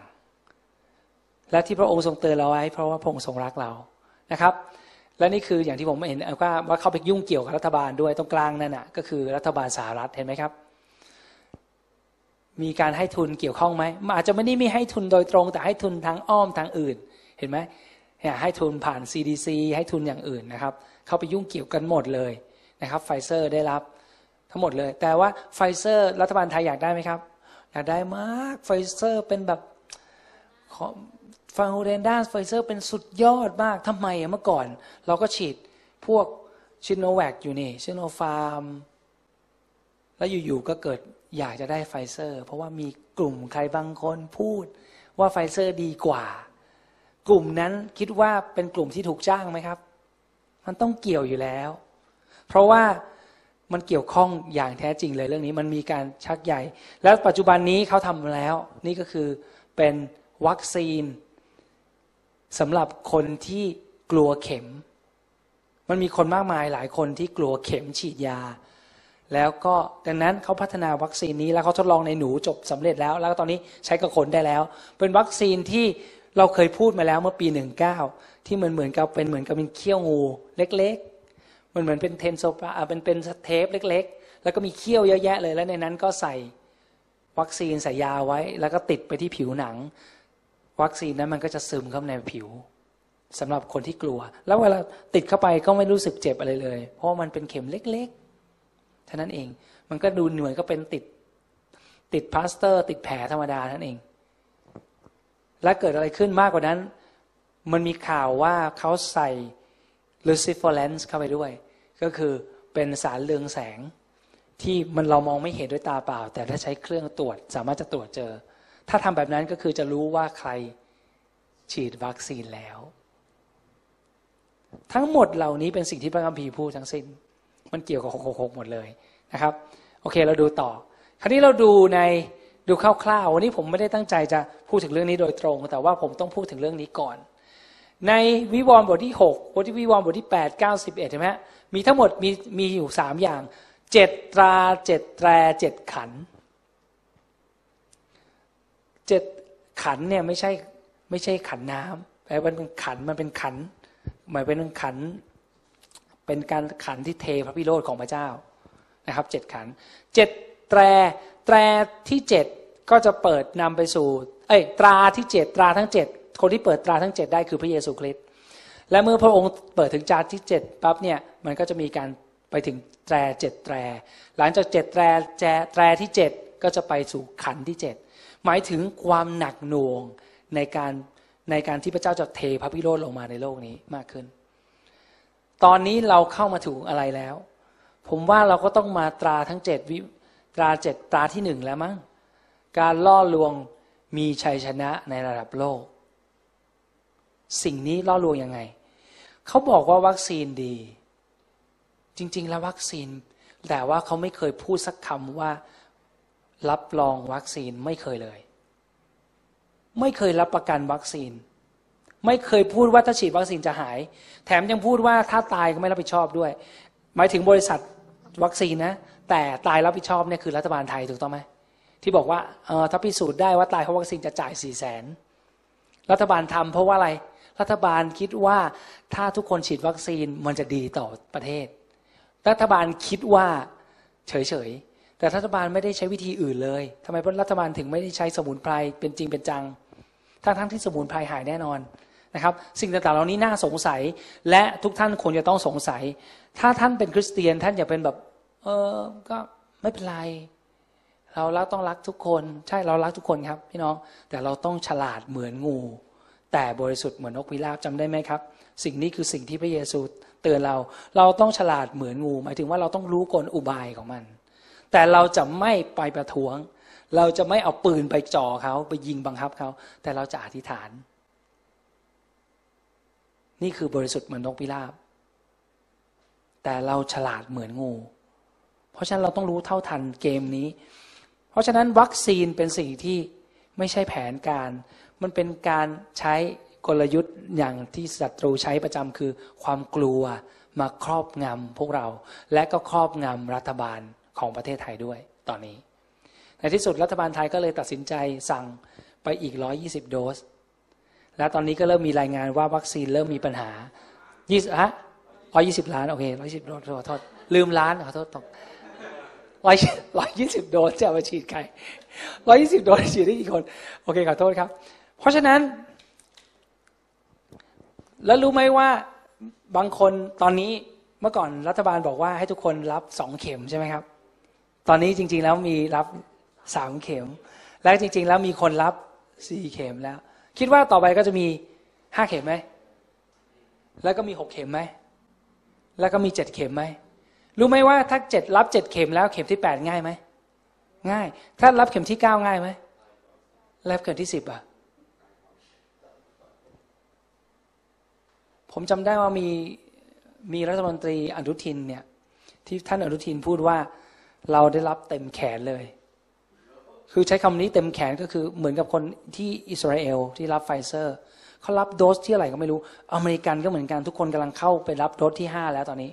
และที่พระองค์ทรงเตือนเราไว้ เพราะว่าพระองค์ทรงรักเรานะครับ และนี่คืออย่างที่ผมเห็นว่าว่าเขาไปยุ่งเกี่ยวกับรัฐบาลด้วยตรงกลางนั่นน่ะก็คือรัฐบาลสหรัฐเห็นไหมครับ มีการให้ทุนเกี่ยวข้องไหมอาจจะไม่ได้มีให้ทุนโดยตรง แต่ให้ทุนทางอ้อมทางอื่น เห็นไหมให้ทุนผ่าน CDC ให้ทุนอย่างอื่นนะครับ เข้าไปยุ่งเกี่ยวกันหมดเลยนะครับไฟเซอร์ได้รับ ทั้งหมดเลย แต่ว่าไฟเซอร์ รัฐบาลไทยอยากได้ไหมครับ อยากได้มากไฟเซอร์เป็นแบบฟาโฮเรนด้าไฟเซอร์เป็นสุดยอดมากทำไมเมื่อก่อน เราก็ฉีดพวกซิโนแวคอยู่นี่ซิโนฟาร์ม แล้วอยู่ๆก็เกิดอยากจะได้ไฟเซอร์ เพราะว่ามีกลุ่มใครบางคนพูดว่าไฟเซอร์ดีกว่า กลุ่มนั้นคิดว่าเป็นกลุ่มที่ถูกจ้างไหมครับ มันต้องเกี่ยวอยู่แล้ว เพราะว่า มันเกี่ยวข้องอย่างแท้จริงเลยเรื่องนี้มันมีการชักใหญ่ แล้วปัจจุบันนี้เขาทำแล้ว นี่ก็คือเป็นวัคซีนสำหรับคนที่กลัวเข็ม มันมีคนมากมายหลายคนที่กลัวเข็มฉีดยา แล้วก็ดังนั้นเขาพัฒนาวัคซีนนี้แล้วเขาทดลองในหนูจบสำเร็จแล้ว แล้วตอนนี้ใช้กับคนได้แล้ว เป็นวัคซีนที่เราเคยพูดมาแล้วเมื่อปีหนึ่งเก้าที่เหมือนเหมือนกับเป็นเหมือนกับเป็นเขี้ยวงูเล็กๆ มันเหมือนเป็นเทนโซปาเป็นเป็นเทปเล็ก ๆ แล้วก็มีเขี้ยวเยอะแยะเลยแล้วในนั้นก็ใส่วัคซีนใส่ยาไว้ แล้วก็ติดไปที่ผิวหนัง วัคซีนนั้นมันก็จะซึมเข้าในผิวสำหรับคนที่กลัว แล้วเวลาติดเข้าไปก็ไม่รู้สึกเจ็บอะไรเลย เพราะมันเป็นเข็มเล็กๆเท่านั้นเองมันก็ดูเหมือนก็เป็นติดติดพลาสเตอร์ ติดแผลธรรมดาเท่านั้นเอง และเกิดอะไรขึ้นมากกว่านั้น มันมีข่าวว่าเขาใส่ luciferase เข้าไปด้วย ก็คือเป็นสารเรืองแสง ที่มันเรามองไม่เห็นด้วยตาเปล่า แต่ถ้าใช้เครื่องตรวจสามารถจะตรวจเจอ ถ้าทำแบบนั้นก็คือจะรู้ว่าใครฉีดวัคซีนแล้ว ทั้งหมดเหล่านี้เป็นสิ่งที่พระคัมภีร์พูดทั้งสิ้น มันเกี่ยวกับหกหกหมดเลยนะครับ โอเคเราดูต่อ คราวนี้เราดูในดูคร่าวๆวันนี้ผมไม่ได้ตั้งใจจะพูดถึงเรื่องนี้โดยตรง แต่ว่าผมต้องพูดถึงเรื่องนี้ก่อน ในวิวรณ์บทที่หกบทที่วิวรณ์บทที่แปดเก้าสิบเอ็ดใช่ไหมมีทั้งหมดมีมีอยู่สามอย่างเจ็ดตราเจ็ดแตรเจ็ดขันเจ็ดขันเนี่ยไม่ใช่ไม่ใช่ขันน้ำแต่มันเป็นขันมันเป็นขันหมายเป็นขัน เป็นการขันที่เทพระพิโรธของพระเจ้านะครับเจ็ดขันเจ็ดแตรแตรที่เจ็ดก็จะเปิดนำไปสู่ เอ้ยตราที่เจ็ดตราทั้งเจ็ด คนที่เปิดตราทั้งเจ็ดได้คือพระเยซูคริสต์และเมื่อพระองค์เปิดถึงจารที่เจ็ดปั๊บเนี่ยมันก็จะมีการไปถึงแตรเจ็ดแตร หลังจากเจ็ดแตรแจแตรที่เจ็ดก็จะไปสู่ขันที่เจ็ดหมายถึงความหนักหน่วงในการในการที่พระเจ้าจะเทพระพิโรธลงมาในโลกนี้มากขึ้น ตอนนี้เราเข้ามาถึงอะไรแล้ว ผมว่าเราก็ต้องมาตราทั้งเจ็ดวิตราเจ็ดตราที่หนึ่งแล้วมั้งการล่อลวงมีชัยชนะในระดับโลก สิ่งนี้ล่อลวงยังไง เขาบอกว่าวัคซีนดี จริง ๆ แล้ววัคซีน แต่ว่าเขาไม่เคยพูดสักคำว่า รับรองวัคซีนไม่เคยเลย ไม่เคยรับประกันวัคซีน ไม่เคยพูดว่าถ้าฉีดวัคซีนจะหาย แถมยังพูดว่าถ้าตายก็ไม่รับผิดชอบด้วย หมายถึงบริษัทวัคซีนนะ แต่ตายรับผิดชอบเนี่ยคือรัฐบาลไทยถูกต้องไหมที่บอกว่าเออถ้าพิสูจน์ได้ว่าตายเพราะวัคซีนจะจ่ายสี่แสนรัฐบาลทำเพราะว่าอะไร รัฐบาลคิดว่าถ้าทุกคนฉีดวัคซีนมันจะดีต่อประเทศ รัฐบาลคิดว่าเฉยๆ แต่รัฐบาลไม่ได้ใช้วิธีอื่นเลยทำไมรัฐบาลถึงไม่ได้ใช้สมุนไพรเป็นจริงเป็นจัง ทั้งทั้งที่สมุนไพรหายแน่นอนนะครับ สิ่งต่างๆเหล่านี้น่าสงสัย และทุกท่านควรจะต้องสงสัย ถ้าท่านเป็นคริสเตียนท่านอย่าเป็นแบบ เออก็ไม่เป็นไรเรารักต้องรักทุกคน ใช่เรารักทุกคนครับ พี่น้องแต่เราต้องฉลาดเหมือนงู แต่บริสุทธิ์เหมือนนกพิราบจำได้ไหมครับ สิ่งนี้คือสิ่งที่พระเยซูเตือนเรา เราต้องฉลาดเหมือนงู หมายถึงว่าเราต้องรู้กลอุบายของมัน แต่เราจะไม่ไปประท้วง เราจะไม่เอาปืนไปจ่อเขาไปยิงบังคับเขา แต่เราจะอธิษฐาน นี่คือบริสุทธิ์เหมือนนกพิราบ แต่เราฉลาดเหมือนงู เพราะฉะนั้นเราต้องรู้เท่าทันเกมนี้ เพราะฉะนั้นวัคซีนเป็นสิ่งที่ไม่ใช่แผนการ มันเป็นการใช้กลยุทธ์อย่างที่ศัตรูใช้ประจำคือ ความกลัวมาครอบงำพวกเรา และก็ครอบงำรัฐบาลของประเทศไทยด้วยตอนนี้ ในที่สุดรัฐบาลไทยก็เลยตัดสินใจสั่งไปอีก 120 โดส และตอนนี้ก็เริ่มมีรายงานว่าวัคซีนเริ่มมีปัญหา20ฮะ120ล้านโอเค120โดสขอโทษลืมล้านขอโทษตกร้อยร้อยยี่สิบโดสจะมาฉีดใครร้อยยี่สิบโดสฉีดได้กี่คน โอเคขอโทษครับ เพราะฉะนั้น แล้วรู้ไหมว่าบางคนตอนนี้เมื่อก่อนรัฐบาลบอกว่าให้ทุกคนรับสองเข็มใช่ไหมครับ ตอนนี้จริง ๆ แล้วมีรับสามเข็ม และจริง ๆ แล้วมีคนรับสี่เข็มแล้ว คิดว่าต่อไปก็จะมีห้าเข็มไหมแล้วก็มีหกเข็มไหมแล้วก็มีเจ็ดเข็มไหมรู้ไหมว่าถ้าเจ็ดรับเจ็ดเข็มแล้วเข็มที่แปดง่ายไหมง่าย ถ้ารับเข็มที่เก้าง่ายไหมแล้วเข็มที่สิบอะ ผมจำได้ว่ามีมีรัฐมนตรีอนุทินเนี่ยที่ท่านอนุทินพูดว่าเราได้รับเต็มแขนเลย คือใช้คำนี้เต็มแขนก็คือเหมือนกับคนที่อิสราเอลที่รับไฟเซอร์เขารับโดสที่อะไรก็ไม่รู้ อเมริกันก็เหมือนกันทุกคนกำลังเข้าไปรับโดสที่ห้าแล้วตอนนี้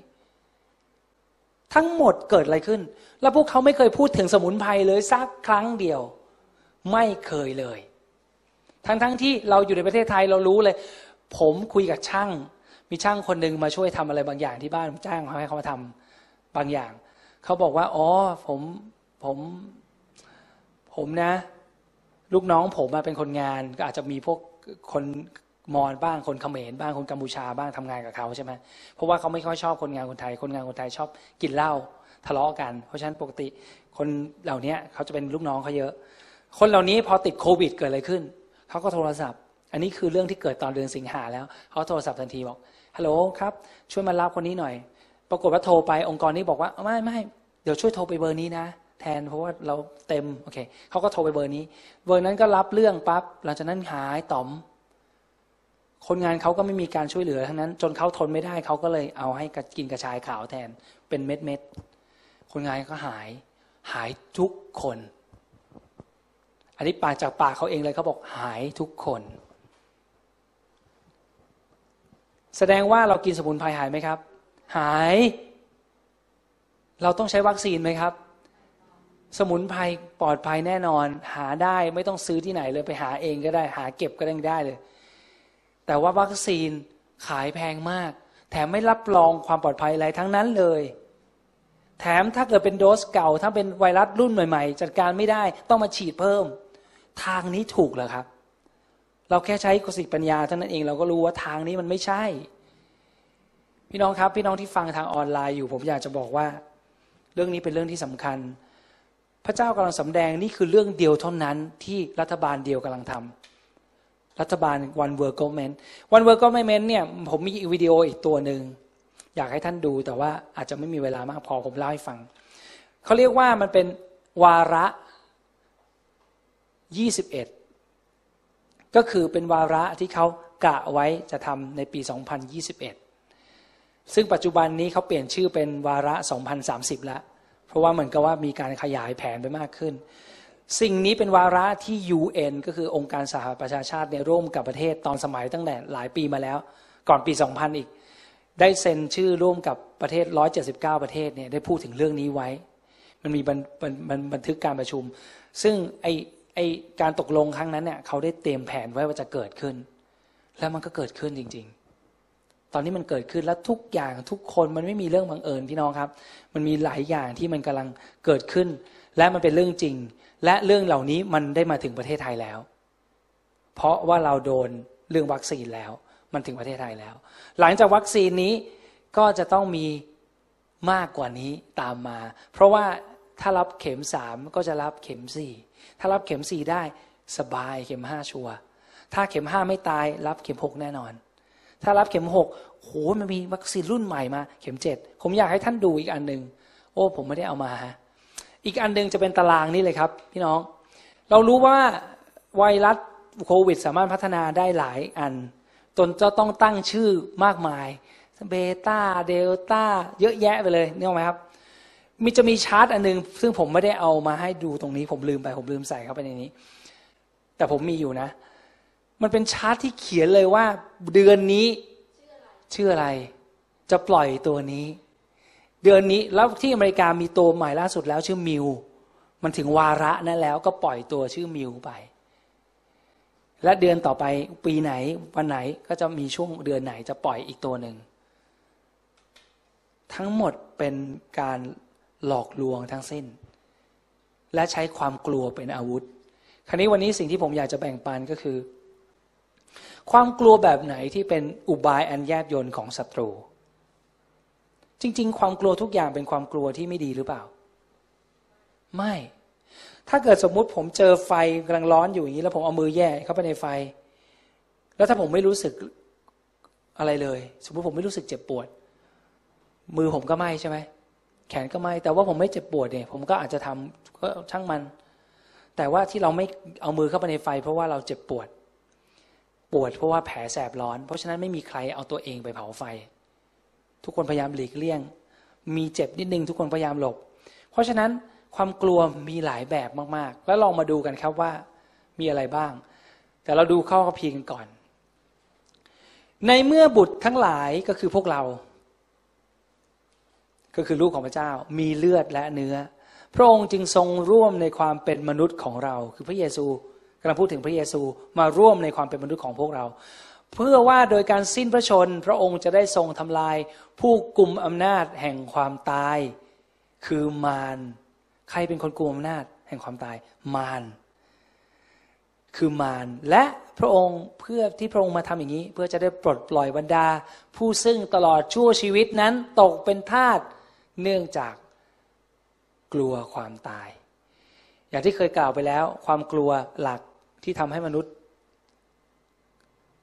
ทั้งหมดเกิดอะไรขึ้น แล้วพวกเขาไม่เคยพูดถึงสมุนไพรเลยสักครั้งเดียว ไม่เคยเลย ทั้งๆทที่เราอยู่ในประเทศไทยเรารู้เลย ผมคุยกับช่าง มีช่างคนหนึ่งมาช่วยทำอะไรบางอย่างที่บ้านจ้างเขาให้เขามาทำบางอย่าง เขาบอกว่า อ๋อ ผมผม ผมนะ ลูกน้องผมมาเป็นคนงานก็อาจจะมีพวกคนมอญบ้างคนเขมรบ้างคนกัมพูชาบ้างทำงานกับเขาใช่ไหมเพราะว่าเขาไม่ค่อยชอบคนงานคนไทย คนงานคนไทยชอบกินเหล้าทะเลาะกัน เพราะฉะนั้นปกติคนเหล่านี้เขาจะเป็นลูกน้องเขาเยอะ คนเหล่านี้พอติดโควิดเกิดอะไรขึ้น เขาก็โทรศัพท์ อันนี้คือเรื่องที่เกิดตอนเดือนสิงหาแล้วเขาโทรศัพท์ทันทีบอกฮัลโหลครับช่วยมารับคนนี้หน่อย ปรากฏว่าโทรไปองค์กรนี้บอกว่าไม่ไม่เดี๋ยวช่วยโทรไปเบอร์นี้นะ แทนเพราะว่าเราเต็มโอเคเขาก็โทรไปเบอร์นี้ เบอร์นั้นก็รับเรื่องปั๊บหลังจากนั้นหายต่อม คนงานเขาก็ไม่มีการช่วยเหลือทั้งนั้น จนเขาทนไม่ได้เขาก็เลยเอาให้กินกระชายขาวแทนเป็นเม็ดเม็ดคนงานก็หายหายทุกคน อันนี้ปากจากปากเขาเองเลยเขาบอกหายทุกคน แสดงว่าเรากินสมุนไพรหายไหมครับ หาย เราต้องใช้วัคซีนไหมครับ สมุนไพรปลอดภัยแน่นอน หาได้ไม่ต้องซื้อที่ไหนเลยไปหาเองก็ได้ หาเก็บก็ได้ได้เลย แต่ว่าวัคซีนขายแพงมาก แถมไม่รับรองความปลอดภัยอะไรทั้งนั้นเลย แถมถ้าเกิดเป็นโดสเก่า ถ้าเป็นไวรัสรุ่นใหม่ ๆ จัดการไม่ได้ ต้องมาฉีดเพิ่ม ทางนี้ถูกเหรอครับ เราแค่ใช้กสิปัญญาเท่านั้นเองเราก็รู้ว่าทางนี้มันไม่ใช่ พี่น้องครับ พี่น้องที่ฟังทางออนไลน์อยู่ ผมอยากจะบอกว่า เรื่องนี้เป็นเรื่องที่สำคัญ พระเจ้ากำลังสำแดงนี่คือเรื่องเดียวเท่านั้นที่รัฐบาลเดียวกำลังทำรัฐบาล one world government one world government เนี่ยผมมีวิดีโออีกตัวหนึ่งอยากให้ท่านดูแต่ว่าอาจจะไม่มีเวลามากพอผมเล่าให้ฟังเขาเรียกว่ามันเป็นวาระ 21 ก็คือเป็นวาระที่เขากะไว้จะทำในปี 2021 ซึ่งปัจจุบันนี้เขาเปลี่ยนชื่อเป็นวาระ 2030 แล้ว เพราะว่าเหมือนกับว่ามีการขยายแผนไปมากขึ้น สิ่งนี้เป็นวาระที่ UN ก็คือองค์การสหประชาชาติเนี่ยร่วมกับประเทศตอนสมัยตั้งแต่หลายปีมาแล้ว ก่อนปี 2000 อีก ได้เซ็นชื่อร่วมกับประเทศ 179 ประเทศเนี่ยได้พูดถึงเรื่องนี้ไว้ มันมีบันทึกการประชุม ซึ่งไอ ไอการตกลงครั้งนั้นเนี่ยเขาได้เตรียมแผนไว้ว่าจะเกิดขึ้น แล้วมันก็เกิดขึ้นจริง ๆ ตอนนี้มันเกิดขึ้นแล้วทุกอย่างทุกคนมันไม่มีเรื่องบังเอิญพี่น้องครับ มันมีหลายอย่างที่มันกำลังเกิดขึ้น และมันเป็นเรื่องจริง และเรื่องเหล่านี้มันได้มาถึงประเทศไทยแล้ว เพราะว่าเราโดนเรื่องวัคซีนแล้ว มันถึงประเทศไทยแล้ว หลังจากวัคซีนนี้ก็จะต้องมีมากกว่านี้ตามมา เพราะว่า ถ้ารับเข็มสามก็จะรับเข็มสี่ถ้ารับเข็มสี่ได้สบายเข็มห้าชัวถ้าเข็มห้าไม่ตายรับเข็มหกแน่นอน ถ้ารับเข็มหกโหมันมีวัคซีนรุ่นใหม่มา เข็มเจ็ดผมอยากให้ท่านดูอีกอันหนึ่งโอ้ผมไม่ได้เอามาฮะอีกอันหนึ่งจะเป็นตารางนี่เลยครับ พี่น้อง เรารู้ว่าไวรัสโควิด สามารถพัฒนาได้หลายอันจนจะต้องตั้งชื่อมากมายเบต้าเดลต้าเยอะแยะไปเลยนี่ไหมครับ มีจะมีชาร์ตอันนึง ซึ่งผมไม่ได้เอามาให้ดูตรงนี้ ผมลืมไป ผมลืมใส่เข้าไปในนี้ แต่ผมมีอยู่นะ มันเป็นชาร์ตที่เขียนเลยว่า เดือนนี้ชื่ออะไร จะปล่อยตัวนี้ เดือนนี้แล้วที่อเมริกามีตัวใหม่ล่าสุดแล้วชื่อมิวมันถึงวาระนั้นแล้วก็ปล่อยตัวชื่อมิวไป และเดือนต่อไปปีไหนวันไหนก็จะมีช่วงเดือนไหนจะปล่อยอีกตัวหนึ่งทั้งหมดเป็นการ หลอกลวงทั้งสิ้น และใช้ความกลัวเป็นอาวุธ คราวนี้วันนี้สิ่งที่ผมอยากจะแบ่งปันก็คือ ความกลัวแบบไหนที่เป็นอุบายอันแยบยนของศัตรู จริง ๆ ความกลัวทุกอย่างเป็นความกลัวที่ไม่ดีหรือเปล่า ไม่ ถ้าเกิดสมมุติผมเจอไฟกำลังร้อนอยู่อย่างนี้ แล้วผมเอามือแย่เข้าไปในไฟ แล้วถ้าผมไม่รู้สึกอะไรเลย สมมติผมไม่รู้สึกเจ็บปวด มือผมก็ไหม้ใช่ไหม แขนก็ไม้แต่ว่าผมไม่เจ็บปวดเนี่ยผมก็อาจจะทำก็ช่างมัน แต่ว่าที่เราไม่เอามือเข้าไปในไฟ เพราะว่าเราเจ็บปวด ปวดเพราะว่าแผลแสบร้อน เพราะฉะนั้นไม่มีใครเอาตัวเองไปเผาไฟ ทุกคนพยายามหลีกเลี่ยง มีเจ็บนิดนึงทุกคนพยายามหลบ เพราะฉะนั้นความกลัวมีหลายแบบมากๆ แล้วลองมาดูกันครับว่ามีอะไรบ้าง แต่เราดูข้อพีกันก่อน ในเมื่อบุตรทั้งหลายก็คือพวกเรา ก็คือลูกของพระเจ้ามีเลือดและเนื้อ พระองค์จึงทรงร่วมในความเป็นมนุษย์ของเรา คือพระเยซูกำลังพูดถึงพระเยซูมาร่วมในความเป็นมนุษย์ของพวกเรา เพื่อว่าโดยการสิ้นพระชน พระองค์จะได้ทรงทำลาย ผู้กลุ่มอำนาจแห่งความตาย คือมารใครเป็นคนกลุ่มอำนาจแห่งความตาย มารคือมารและพระองค์เพื่อที่พระองค์มาทำอย่างนี้ เพื่อจะได้ปลดปล่อยบรรดา ผู้ซึ่งตลอดชั่วชีวิตนั้นตกเป็นทาส เนื่องจากกลัวความตาย อย่างที่เคยกล่าวไปแล้ว ความกลัวหลักที่ทำให้มนุษย์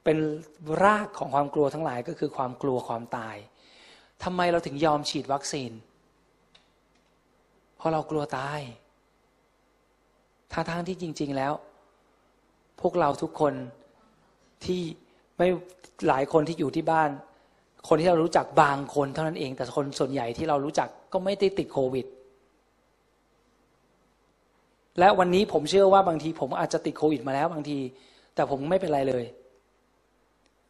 เป็นรากของความกลัวทั้งหลายก็คือความกลัวความตายทำไมเราถึงยอมฉีดวัคซีน เพราะเรากลัวตายท่าทางที่จริง ๆแล้ว พวกเราทุกคนที่ไม่หลายคนที่อยู่ที่บ้าน คนที่เรารู้จักบางคนเท่านั้นเอง แต่คนส่วนใหญ่ที่เรารู้จักก็ไม่ได้ติดโควิด และวันนี้ผมเชื่อว่าบางทีผมอาจจะติดโควิดมาแล้วบางที แต่ผมไม่เป็นไรเลย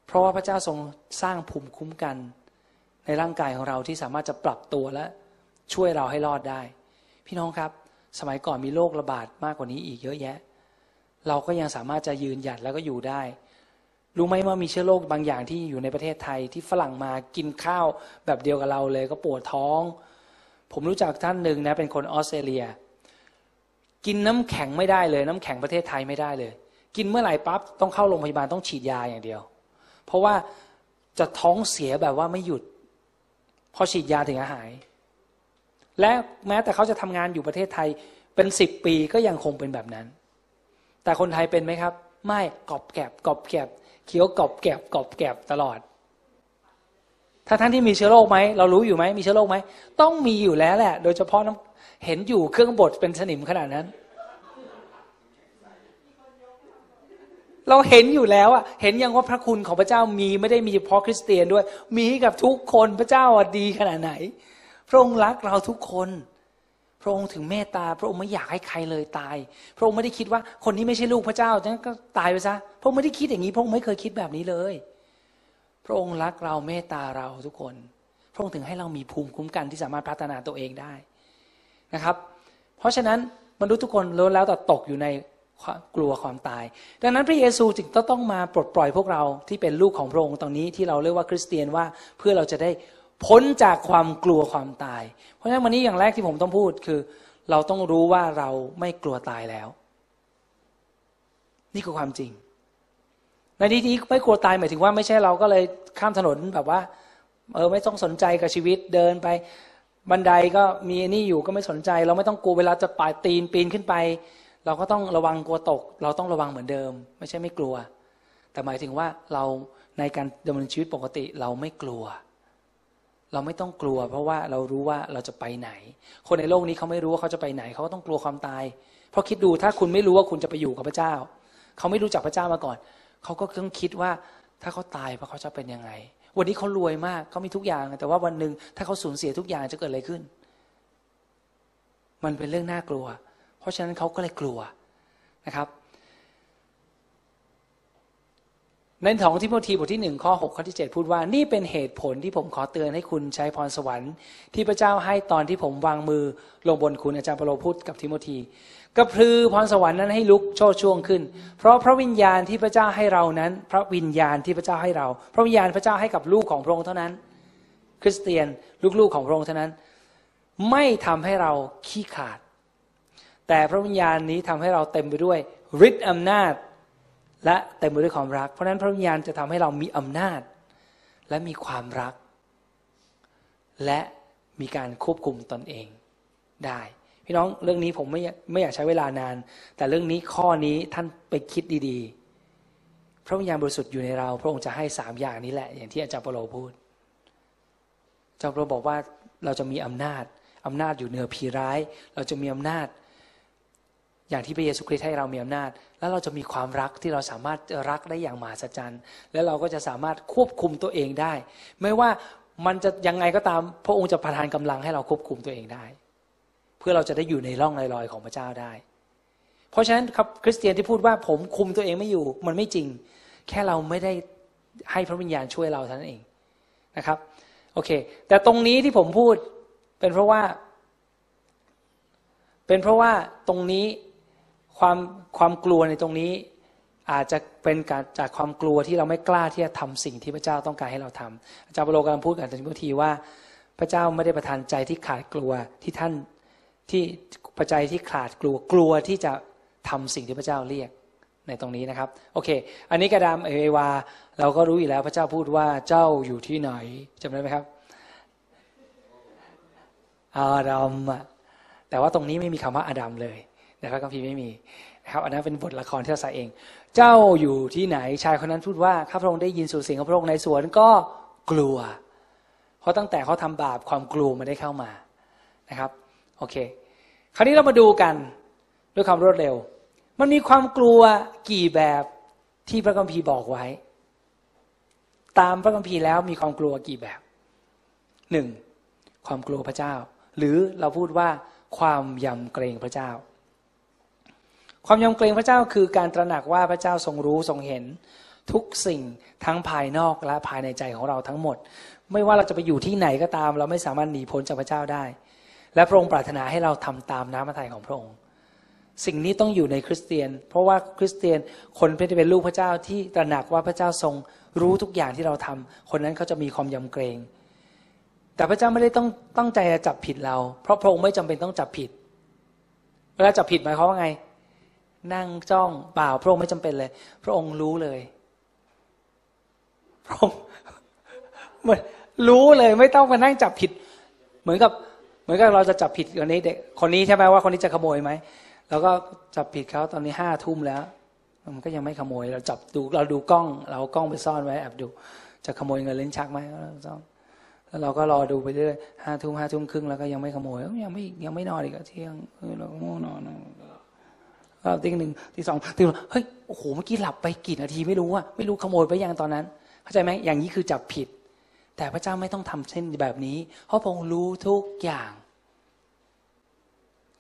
เพราะว่าพระเจ้าทรงสร้างภูมิคุ้มกัน ในร่างกายของเราที่สามารถจะปรับตัวและช่วยเราให้รอดได้ พี่น้องครับ สมัยก่อนมีโรคระบาดมากกว่านี้อีกเยอะแยะ เราก็ยังสามารถจะยืนหยัดแล้วก็อยู่ได้ รู้ไหมว่ามีเชื้อโรคบางอย่างที่อยู่ในประเทศไทยที่ฝรั่งมากินข้าวแบบเดียวกับเราเลยก็ปวดท้อง ผมรู้จักท่านหนึ่งนะเป็นคนออสเตรเลีย กินน้ำแข็งไม่ได้เลย น้ำแข็งประเทศไทยไม่ได้เลย กินเมื่อไหร่ปั๊บต้องเข้าโรงพยาบาลต้องฉีดยาอย่างเดียว เพราะว่าจะท้องเสียแบบว่าไม่หยุด พอฉีดยาถึงหาย และแม้แต่เขาจะทำงานอยู่ประเทศไทยเป็นสิบปีก็ยังคงเป็นแบบนั้น แต่คนไทยเป็นไหมครับ ไม่กอบแกบกอบแกบ เคี้ยวกรอบแกบกรอบแกบตลอด ถ้าท่านที่มีเชื้อโรคไหมเรารู้อยู่ไหมมีเชื้อโรคไหมต้องมีอยู่แล้วแหละ โดยเฉพาะน้ำเห็นอยู่เครื่องบดเป็นสนิมขนาดนั้น เราเห็นอยู่แล้วอะเห็นยังว่าพระคุณของพระเจ้ามีไม่ได้มีเฉพาะคริสเตียนด้วย มีกับทุกคนพระเจ้าดีขนาดไหน พระองค์รักเราทุกคน ระองค์ถึงเมตตา พระองค์ไม่อยากให้ใครเลยตาย พระองค์ไม่ได้คิดว่าคนนี้ไม่ใช่ลูกพระเจ้าฉะนั้นก็ตายไปซะพระองค์ไม่ได้คิดอย่างนี้ พระองค์ไม่เคยคิดแบบนี้เลย พระองค์รักเราเมตตาเราทุกคน พระองค์ถึงให้เรามีภูมิคุ้มกันที่สามารถพัฒนาตัวเองได้นะครับ เพราะฉะนั้นมนุษย์ทุกคนล้วนแล้วแต่ตกอยู่ในกลัวความตาย ดังนั้นพระเยซูจึงต้องมาปลดปล่อยพวกเราที่เป็นลูกของพระองค์ตรงนี้ที่เราเรียกว่าคริสเตียนว่าเพื่อเราจะได้ พ้นจากความกลัวความตาย เพราะฉะนั้นวันนี้อย่างแรกที่ผมต้องพูดคือ เราต้องรู้ว่าเราไม่กลัวตายแล้ว นี่คือความจริง ในที่นี้ไม่กลัวตายหมายถึงว่าไม่ใช่เราก็เลยข้ามถนนแบบว่า เออไม่ต้องสนใจกับชีวิตเดินไป บันไดก็มีนี่อยู่ก็ไม่สนใจ เราไม่ต้องกลัวเวลาจะปลายตีนปีนขึ้นไป เราก็ต้องระวังกลัวตก เราต้องระวังเหมือนเดิม ไม่ใช่ไม่กลัว แต่หมายถึงว่าเราในการดำเนินชีวิตปกติเราไม่กลัว เราไม่ต้องกลัว เพราะว่าเรารู้ว่าเราจะไปไหน คนในโลกนี้เขาไม่รู้ว่าเขาจะไปไหน เขาก็ต้องกลัวความตาย เพราะคิดดูถ้าคุณไม่รู้ว่าคุณจะไปอยู่กับพระเจ้า เขาไม่รู้จักพระเจ้ามาก่อน เขาก็ต้องคิดว่าถ้าเขาตายพระเขาจะเป็นยังไง วันนี้เขารวยมากเขามีทุกอย่าง แต่ว่าวันหนึ่งถ้าเขาสูญเสียทุกอย่างจะเกิดอะไรขึ้น มันเป็นเรื่องน่ากลัว เพราะฉะนั้นเขาก็เลยกลัวนะครับ ในของทิโมธีบทที่หนึ่งข้อหกข้อที่เจ็ดพูดว่านี่เป็นเหตุผลที่ผมขอเตือนให้คุณใช้พรสวรรค์ ที่พระเจ้าให้ตอนที่ผมวางมือลงบนคุณอาจารย์เปโลพูดกับทิโมธีกระพือพรสวรรค์นั้นให้ลุกโชดช่วงขึ้น เพราะพระวิญญาณที่พระเจ้าให้เรานั้น พระวิญญาณที่พระเจ้าให้เรา พระวิญญาณพระเจ้าให้กับลูกของพระองค์เท่านั้น คริสเตียนลูกๆของพระองค์เท่านั้น ไม่ทำให้เราขี้ขาด แต่พระวิญญาณนี้ทำให้เราเต็มไปด้วยฤทธิ์อำนาจ และเต็มไปด้วยความรัก เพราะนั้นพระวิญญาณจะทำให้เรามีอำนาจ และมีความรัก และมีการควบคุมตนเองได้ พี่น้องเรื่องนี้ผมไม่ไม่อยากใช้เวลานาน แต่เรื่องนี้ข้อนี้ท่านไปคิดดีๆ พระวิญญาณบริสุทธิ์อยู่ในเรา พระองค์จะให้สามอย่างนี้แหละ อย่างที่อาจารย์เปโลพูดอาจารย์เปโลบอกว่าเราจะมีอำนาจอำนาจอยู่เหนือผีร้าย เราจะมีอำนาจ อย่างที่พระเยซูคริสต์ให้เรามีอำนาจ แล้วเราจะมีความรักที่เราสามารถรักได้อย่างมหัศจรรย์แล้วเราก็จะสามารถควบคุมตัวเองได้ ไม่ว่ามันจะยังไงก็ตาม พระองค์จะประทานกำลังให้เราควบคุมตัวเองได้ เพื่อเราจะได้อยู่ในร่องรอยๆของพระเจ้าได้ เพราะฉะนั้นครับคริสเตียนที่พูดว่าผมคุมตัวเองไม่อยู่ มันไม่จริง แค่เราไม่ได้ให้พระวิญญาณช่วยเราเท่านั้นเองนะครับโอเค แต่ตรงนี้ที่ผมพูดเป็นเพราะว่า เป็นเพราะว่าตรงนี้ ความความกลัวในตรงนี้อาจจะเป็นการจากความกลัวที่เราไม่กล้าที่จะทำสิ่งที่พระเจ้าต้องการให้เราทำอาจารย์ปโลกำลังพูดกับอาจารย์ทิโมธีว่า พระเจ้าไม่ได้ประทานใจที่ขาดกลัวที่ท่านที่ปัจจัยที่ขาดกลัวกลัวที่จะทำสิ่งที่พระเจ้าเรียกในตรงนี้นะครับ โอเค อันนี้กระดามเอวา เราก็รู้อยู่แล้วพระเจ้าพูดว่าเจ้าอยู่ที่ไหนจำได้ไหมครับ อาดัมแต่ว่าตรงนี้ไม่มีคำว่าอาดัมเลย ในพระคัมภีร์ไม่มีนะครับอันนั้นเป็นบทละครที่เราใส่เอง เจ้าอยู่ที่ไหนชายคนนั้นพูดว่าข้าพระองค์ได้ยินสู่เสียงของพระองค์ในสวนก็กลัว เพราะตั้งแต่เขาทำบาปความกลัวมันได้เข้ามานะครับโอเค คราวนี้เรามาดูกันด้วยความรวดเร็ว มันมีความกลัวกี่แบบที่พระคัมภีร์บอกไว้ ตามพระคัมภีร์แล้วมีความกลัวกี่แบบหนึ่งความกลัวพระเจ้า หรือเราพูดว่าความยำเกรงพระเจ้า ความยำเกรงพระเจ้าคือการตระหนักว่าพระเจ้าทรงรู้ทรงเห็นทุกสิ่งทั้งภายนอกและภายในใจของเราทั้งหมด ไม่ว่าเราจะไปอยู่ที่ไหนก็ตาม เราไม่สามารถหนีพ้นจากพระเจ้าได้ และพระองค์ปรารถนาให้เราทำตามน้ำพระทัยของพระองค์ สิ่งนี้ต้องอยู่ในคริสเตียน เพราะว่าคริสเตียนคนเป็นลูกพระเจ้าที่ตระหนักว่าพระเจ้าทรงรู้ทุกอย่างที่เราทำคนนั้นเขาจะมีความยำเกรง แต่พระเจ้าไม่ได้ต้องตั้งใจจะจับผิดเรา เพราะพระองค์ไม่จำเป็นต้องจับผิด เวลาจับผิดหมายความว่าไง นั่งจ้องเปล่า พระองค์ไม่จำเป็นเลย พระองค์รู้เลย พระองค์เหมือนรู้เลยไม่ต้องมานั่งจับผิด เหมือนกับ เหมือนกับเราจะจับผิดคนนี้เด็กคนนี้ใช่ไหมว่าคนนี้จะขโมยไหมเราก็จับผิดเขาตอนนี้ห้าทุ่มแล้ว มันก็ยังไม่ขโมย เราจับดูเราดูกล้อง เรากล้องไปซ่อนไว้แอบดู จะขโมยเงินเล่นชักไหมซ่อนแล้วเราก็รอดูไปเรื่อยห้าทุ่มห้าทุ่มครึ่งแล้วก็ยังไม่ขโมยยังไม่ยังไม่นอนอีกเที่ยงเราก็ง่วงนอน ตีหนึ่งตีสองตีเฮ้ยโอ้โหเมื่อกี้หลับไปกี่นาทีไม่รู้อะไม่รู้ขโมยไปยังตอนนั้น เข้าใจไหมอย่างนี้คือจับผิด แต่พระเจ้าไม่ต้องทำเช่นแบบนี้ เพราะพระองค์รู้ทุกอย่าง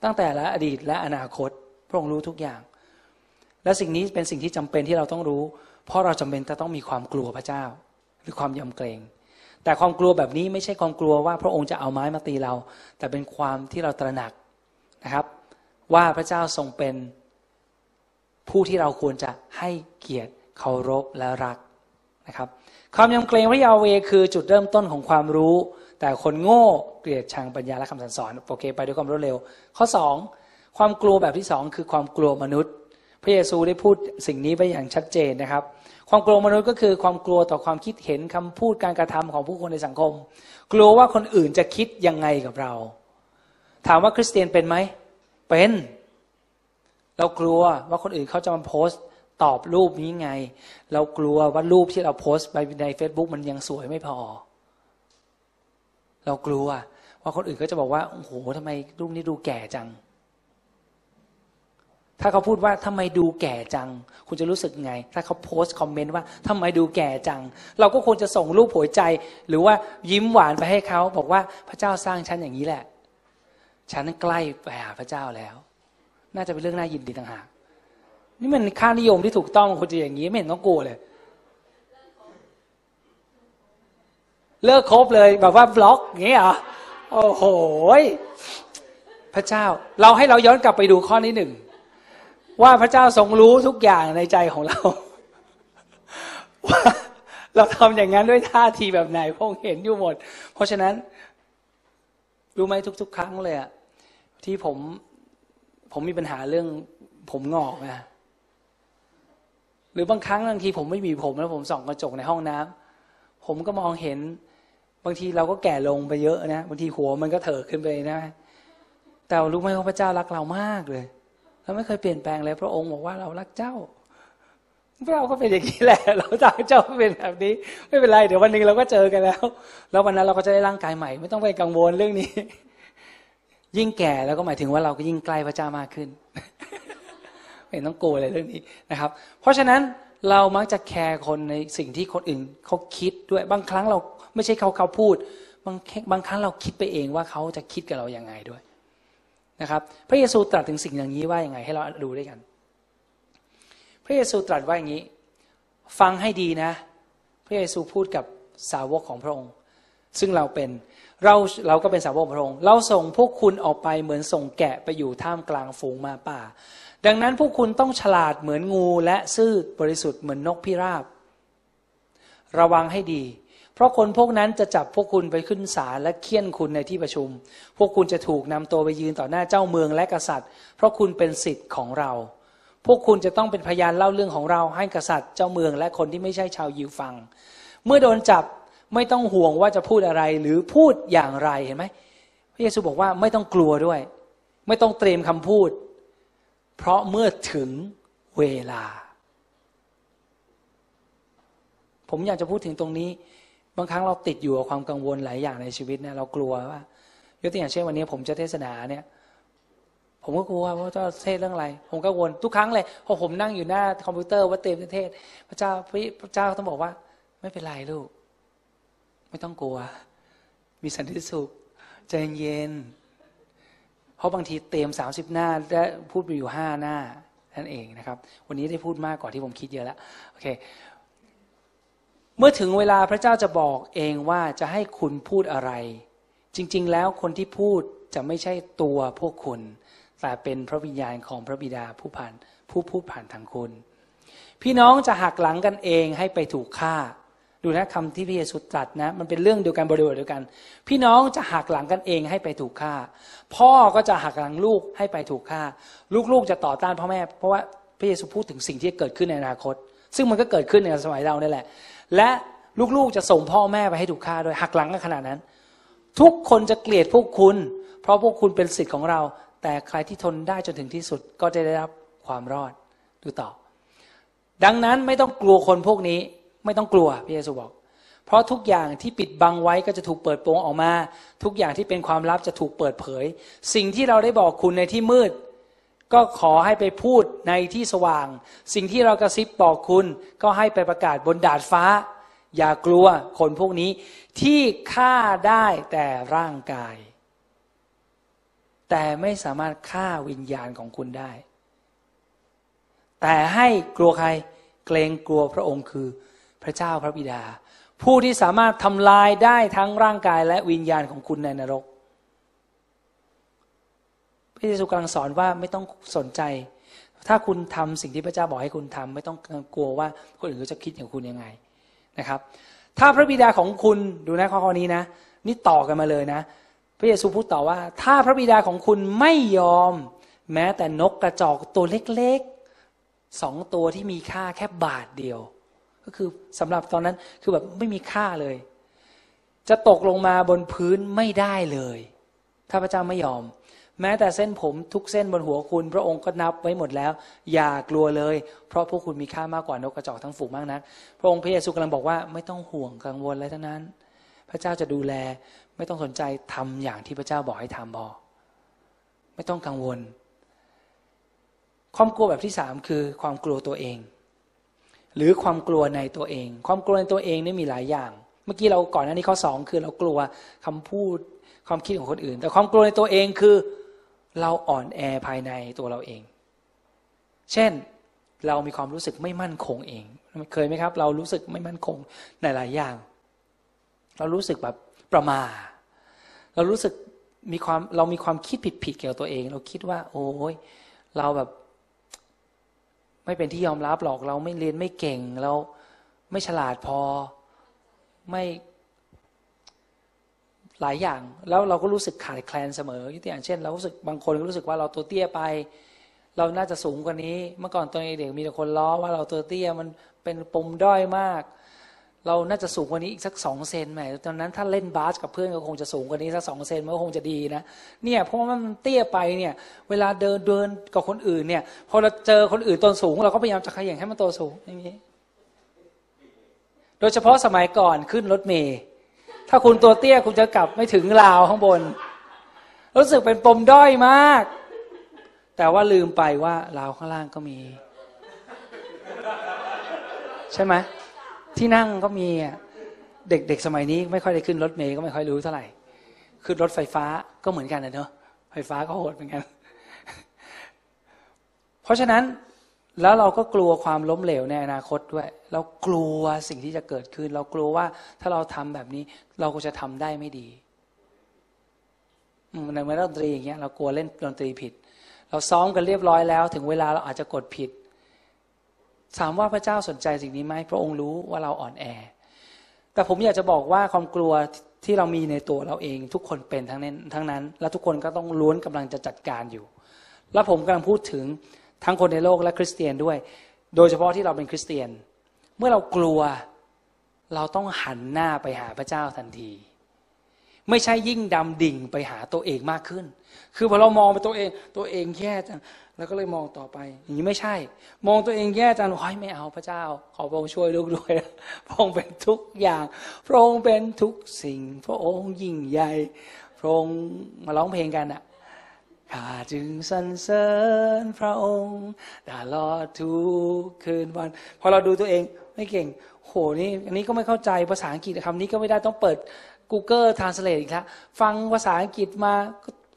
ตั้งแต่ละอดีตและอนาคต พระองค์รู้ทุกอย่าง และสิ่งนี้เป็นสิ่งที่จำเป็นที่เราต้องรู้ เพราะเราจำเป็นจะต้องมีความกลัวพระเจ้า หรือความยำเกรงแต่ความกลัวแบบนี้ไม่ใช่ความกลัวว่าพระองค์จะเอาไม้มาตีเรา แต่เป็นความที่เราตระหนักนะครับ ว่าพระเจ้าทรงเป็น ผู้ที่เราควรจะให้เกียรติเคารพและรักนะครับความยำเกรงพระยาเวคือจุดเริ่มต้นของความรู้ แต่คนโง่เกลียดชังปัญญาและคำสั่งสอนโอเคไปด้วยความรวดเร็ว ข้อสองความกลัวแบบที่สองคือความกลัวมนุษย์ พระเยซูได้พูดสิ่งนี้ไปอย่างชัดเจนนะครับ ความกลัวมนุษย์ก็คือความกลัวต่อความคิดเห็นคำพูดการกระทำของผู้คนในสังคม กลัวว่าคนอื่นจะคิดยังไงกับเรา ถามว่าคริสเตียนเป็นไหมเป็น เรากลัวว่าคนอื่นเขาจะมาโพสต์ตอบรูปนี้ไง เรากลัวว่ารูปที่เราโพสต์ไปใน Facebook มันยังสวยไม่พอ เรากลัวว่าคนอื่นก็จะบอกว่าโอ้โหทำไมรูปนี้ดูแก่จัง ถ้าเขาพูดว่าทำไมดูแก่จัง คุณจะรู้สึกไง ถ้าเขาโพสต์คอมเมนต์ว่าทำไมดูแก่จัง เราก็ควรจะส่งรูปหัวใจ หรือว่ายิ้มหวานไปให้เขาบอกว่าพระเจ้าสร้างฉันอย่างนี้แหละ ฉันใกล้ไปหาพระเจ้าแล้ว น่าจะเป็นเรื่องน่ายินดีต่างหากนี่มันค่านิยมที่ถูกต้องคุณจะอย่างนี้ไม่เห็นต้องกลัวเลย เลิกคบเลยแบบว่าบล็อกอย่างนี้เหรอโอ้โหพระเจ้า เราให้เราย้อนกลับไปดูข้อนี้หนึ่งว่าพระเจ้าทรงรู้ทุกอย่างในใจของเราว่าเราทำอย่างนั้นด้วยท่าทีแบบไหนพงเห็นอยู่หมด เพราะฉะนั้น รู้ไหมทุก ๆ ครั้งเลยอะที่ผม ผมมีปัญหาเรื่องผมงอกนะหรือบางครั้งบางทีผมไม่มีผมแล้วผมส่องกระจกในห้องน้ำผมก็มองเห็น บางทีเราก็แก่ลงไปเยอะนะบางทีหัวมันก็เถิดขึ้นไปนะ แต่รู้ไหมว่าพระเจ้ารักเรามากเลยเราไม่เคยเปลี่ยนแปลงเลยพระองค์บอกว่าเรารักเจ้าเราก็เป็นอย่างนี้แหละ เราจากเจ้าเป็นแบบนี้ ไม่เป็นไร เดี๋ยววันหนึ่งเราก็เจอกันแล้ว แล้ววันนั้นเราก็จะได้ร่างกายใหม่ ไม่ต้องไปกังวลเรื่องนี้ ยิ่งแก่แล้วก็หมายถึงว่าเราก็ยิ่งใกล้พระเจ้ามากขึ้นไม่ต้องโกลัวอะไรเรื่องนี้นะครับ เพราะฉะนั้นเรามักจะแคร์คนในสิ่งที่คนอื่นเขาคิดด้วยบางครั้งเราไม่ใช่เขาเขาพูดบางบางครั้งเราคิดไปเองว่าเขาจะคิดกับเราอย่างไงด้วยนะครับ พระเยซูตรัสถึงสิ่งอย่างนี้ว่าอย่างไงให้เราดูด้วยกัน พระเยซูตรัสว่าอย่างนี้ ฟังให้ดีนะ พระเยซูพูดกับสาวกของพระองค์ ซึ่งเราเป็น เราเราก็เป็นสาวกพระองค์ เราส่งพวกคุณออกไปเหมือนส่งแกะไปอยู่ท่ามกลางฝูงมาป่า ดังนั้นพวกคุณต้องฉลาดเหมือนงูและซื่อบริสุทธิ์เหมือนนกพิราบ ระวังให้ดี เพราะคนพวกนั้นจะจับพวกคุณไปขึ้นศาลและเคี่ยนคุณในที่ประชุม พวกคุณจะถูกนำตัวไปยืนต่อหน้าเจ้าเมืองและกษัตริย์ เพราะคุณเป็นสิทธิ์ของเรา พวกคุณจะต้องเป็นพยานเล่าเรื่องของเราให้กษัตริย์เจ้าเมืองและคนที่ไม่ใช่ชาวยิวฟัง เมื่อโดนจับ ไม่ต้องห่วงว่าจะพูดอะไรหรือพูดอย่างไรเห็นไหมพระเยซูบอกว่าไม่ต้องกลัวด้วย ไม่ต้องเตรียมคำพูด เพราะเมื่อถึงเวลา ผมอยากจะพูดถึงตรงนี้ บางครั้งเราติดอยู่กับความกังวลหลายอย่างในชีวิตเนี่ยเรากลัวว่ายกตัวอย่างเช่นวันนี้ผมจะเทศนาเนี่ย ผมก็กลัวว่าจะเทศเรื่องอะไร ผมก็วนทุกครั้งเลยพอผมนั่งอยู่หน้าคอมพิวเตอร์ว่าเต็มเทศ พระเจ้าพระเจ้าต้องบอกว่า ไม่เป็นไรลูก ไม่ต้องกลัว มีสันติสุขใจเย็น เพราะบางทีเตรียมสามสิบหน้าได้พูดไปอยู่ห้าหน้านั่นเองนะครับ วันนี้ได้พูดมากกว่าที่ผมคิดเยอะแล้วโอเค เมื่อถึงเวลาพระเจ้าจะบอกเองว่าจะให้คุณพูดอะไร จริง ๆ แล้วคนที่พูดจะไม่ใช่ตัวพวกคุณ แต่เป็นพระวิญญาณของพระบิดาผู้ผ่านผู้พูดผ่านทางคุณ พี่น้องจะหักหลังกันเองให้ไปถูกฆ่า ดูนะคำที่พระเยซูตรัสนะ มันเป็นเรื่องเดียวกันบริบทเดียวกัน พี่น้องจะหักหลังกันเองให้ไปถูกฆ่า พ่อก็จะหักหลังลูกให้ไปถูกฆ่า ลูกๆจะต่อต้านพ่อแม่ เพราะว่าพระเยซูพูดถึงสิ่งที่เกิดขึ้นในอนาคต ซึ่งมันก็เกิดขึ้นในสมัยเรานี่แหละ และลูกๆจะส่งพ่อแม่ไปให้ถูกฆ่าโดยหักหลังกันขนาดนั้น ทุกคนจะเกลียดพวกคุณ เพราะพวกคุณเป็นสิทธิ์ของเรา แต่ใครที่ทนได้จนถึงที่สุดก็จะได้รับความรอดดูต่อ ดังนั้นไม่ต้องกลัวคนพวกนี้ ไม่ต้องกลัวพระเยซูบอก เพราะทุกอย่างที่ปิดบังไว้ก็จะถูกเปิดโปงออกมา ทุกอย่างที่เป็นความลับจะถูกเปิดเผย สิ่งที่เราได้บอกคุณในที่มืด ก็ขอให้ไปพูดในที่สว่าง สิ่งที่เรากระซิบบอกคุณ ก็ให้ไปประกาศบนดาดฟ้า อย่ากลัวคนพวกนี้ที่ฆ่าได้แต่ร่างกาย แต่ไม่สามารถฆ่าวิญญาณของคุณได้ แต่ให้กลัวใครเกรงกลัวพระองค์คือ พระเจ้าพระบิดา ผู้ที่สามารถทำลายได้ทั้งร่างกายและวิญญาณของคุณในนรก พระเยซูกำลังสอนว่าไม่ต้องสนใจ ถ้าคุณทำสิ่งที่พระเจ้าบอกให้คุณทำไม่ต้องกลัวว่าคนอื่นจะคิดอย่างคุณยังไงนะครับ ถ้าพระบิดาของคุณดูนะข้อนี้นะ นี่ต่อกันมาเลยนะ พระเยซูพูดต่อว่า ถ้าพระบิดาของคุณไม่ยอม แม้แต่นกกระจอกตัวเล็กๆสองตัวที่มีค่าแค่บาทเดียว ก็คือสำหรับตอนนั้นคือแบบไม่มีค่าเลย จะตกลงมาบนพื้นไม่ได้เลยถ้าพระเจ้าไม่ยอม แม้แต่เส้นผมทุกเส้นบนหัวคุณ พระองค์ก็นับไว้หมดแล้ว อย่ากลัวเลย เพราะพวกคุณมีค่ามากกว่านกกระจอกทั้งฝูงมากนัก พระองค์พระเยซูกำลังบอกว่าไม่ต้องห่วงกังวลอะไรทั้งนั้น พระเจ้าจะดูแล ไม่ต้องสนใจทำอย่างที่พระเจ้าบอกให้ทำพอไม่ต้องกังวล ความกลัวแบบที่สามคือความกลัวตัวเอง หรือความกลัวในตัวเอง ความกลัวในตัวเองนี่มีหลายอย่าง เมื่อกี้เราก่อนหน้านี้ข้อสองคือเรากลัวคำพูดความคิดของคนอื่น แต่ความกลัวในตัวเองคือเราอ่อนแอภายในตัวเราเอง เช่นเรามีความรู้สึกไม่มั่นคงเอง เคยไหมครับ เรารู้สึกไม่มั่นคงในหลายอย่าง เรารู้สึกแบบประมา เรารู้สึกมีความเรามีความคิดผิดผิดเกี่ยวกับตัวเอง เราคิดว่า โอ้ยเราแบบ ไม่เป็นที่ยอมรับหรอกเราไม่เรียนไม่เก่งเราไม่ฉลาดพอไม่หลายอย่าง แล้วเราก็รู้สึกขาดแคลนเสมอยกอย่างเช่นเรารู้สึกบางคนก็รู้สึกว่าเราตัวเตี้ยไป เราน่าจะสูงกว่านี้ เมื่อก่อนตอนเด็กมีแต่คนล้อว่าเราตัวเตี้ยมันเป็นปมด้อยมาก เราน่าจะสูงกว่านี้อีกสักสองเซนไหมตอนนั้นถ้าเล่นบาสกับเพื่อนก็คงจะสูงกว่านี้สักสองเซนมันก็คงจะดีนะเนี่ยเพราะว่ามันเตี้ยไปเนี่ย เวลาเดินเดินกับคนอื่นเนี่ย พอเราเจอคนอื่นตัวสูง เราก็พยายามจะขย่งให้มันตัวสูงอย่างนี้โดยเฉพาะสมัยก่อนขึ้นรถเมย์ถ้าคุณตัวเตี้ยคุณจะกลับไม่ถึงราวข้างบน รู้สึกเป็นปมด้อยมาก แต่ว่าลืมไปว่าราวข้างล่างก็มี ใช่ไหม ที่นั่งก็มีเด็กๆสมัยนี้ไม่ค่อยได้ขึ้นรถเมย์ก็ไม่ค่อยรู้เท่าไหร่ขึ้นรถไฟฟ้าก็เหมือนกันนะเนาะไฟฟ้าก็โหดเหมือนกัน เพราะฉะนั้นแล้วเราก็กลัวความล้มเหลวในอนาคตด้วย เรากลัวสิ่งที่จะเกิดขึ้น เรากลัวว่าถ้าเราทำแบบนี้ เราก็จะทำได้ไม่ดีในเมื่อดนตรีอย่างเงี้ยเรากลัวเล่นดนตรีผิด เราซ้อมกันเรียบร้อยแล้ว ถึงเวลาเราอาจจะกดผิด ถามว่าพระเจ้าสนใจสิ่งนี้ไหมพระองค์รู้ว่าเราอ่อนแอ แต่ผมอยากจะบอกว่าความกลัวที่เรามีในตัวเราเอง ทุกคนเป็นทั้งนั้นทั้งนั้น และทุกคนก็ต้องล้วนกำลังจะจัดการอยู่ และผมกำลังพูดถึงทั้งคนในโลกและคริสเตียนด้วย โดยเฉพาะที่เราเป็นคริสเตียน เมื่อเรากลัวเราต้องหันหน้าไปหาพระเจ้าทันที ไม่ใช่ยิ่งดำดิ่งไปหาตัวเองมากขึ้น คือพอเรามองไปตัวเอง ตัวเองแย่จัง แล้วก็เลยมองต่อไปอย่างนี้ไม่ใช่ มองตัวเองแย่จังโอ้ยไม่เอาพระเจ้า ขอพระองค์ช่วยลูกด้วยพระองค์เป็นทุกอย่าง พระองค์เป็นทุกสิ่ง พระองค์ยิ่งใหญ่พระองค์มาร้องเพลงกันอะข้าจึงสรรเสริญพระองค์ตลอดทุกคืนวัน พอเราดูตัวเองไม่เก่ง โหนี่อันนี้ก็ไม่เข้าใจภาษาอังกฤษคำนี้ก็ไม่ได้ต้องเปิด Google Translate อีกแล้วฟังภาษาอังกฤษมา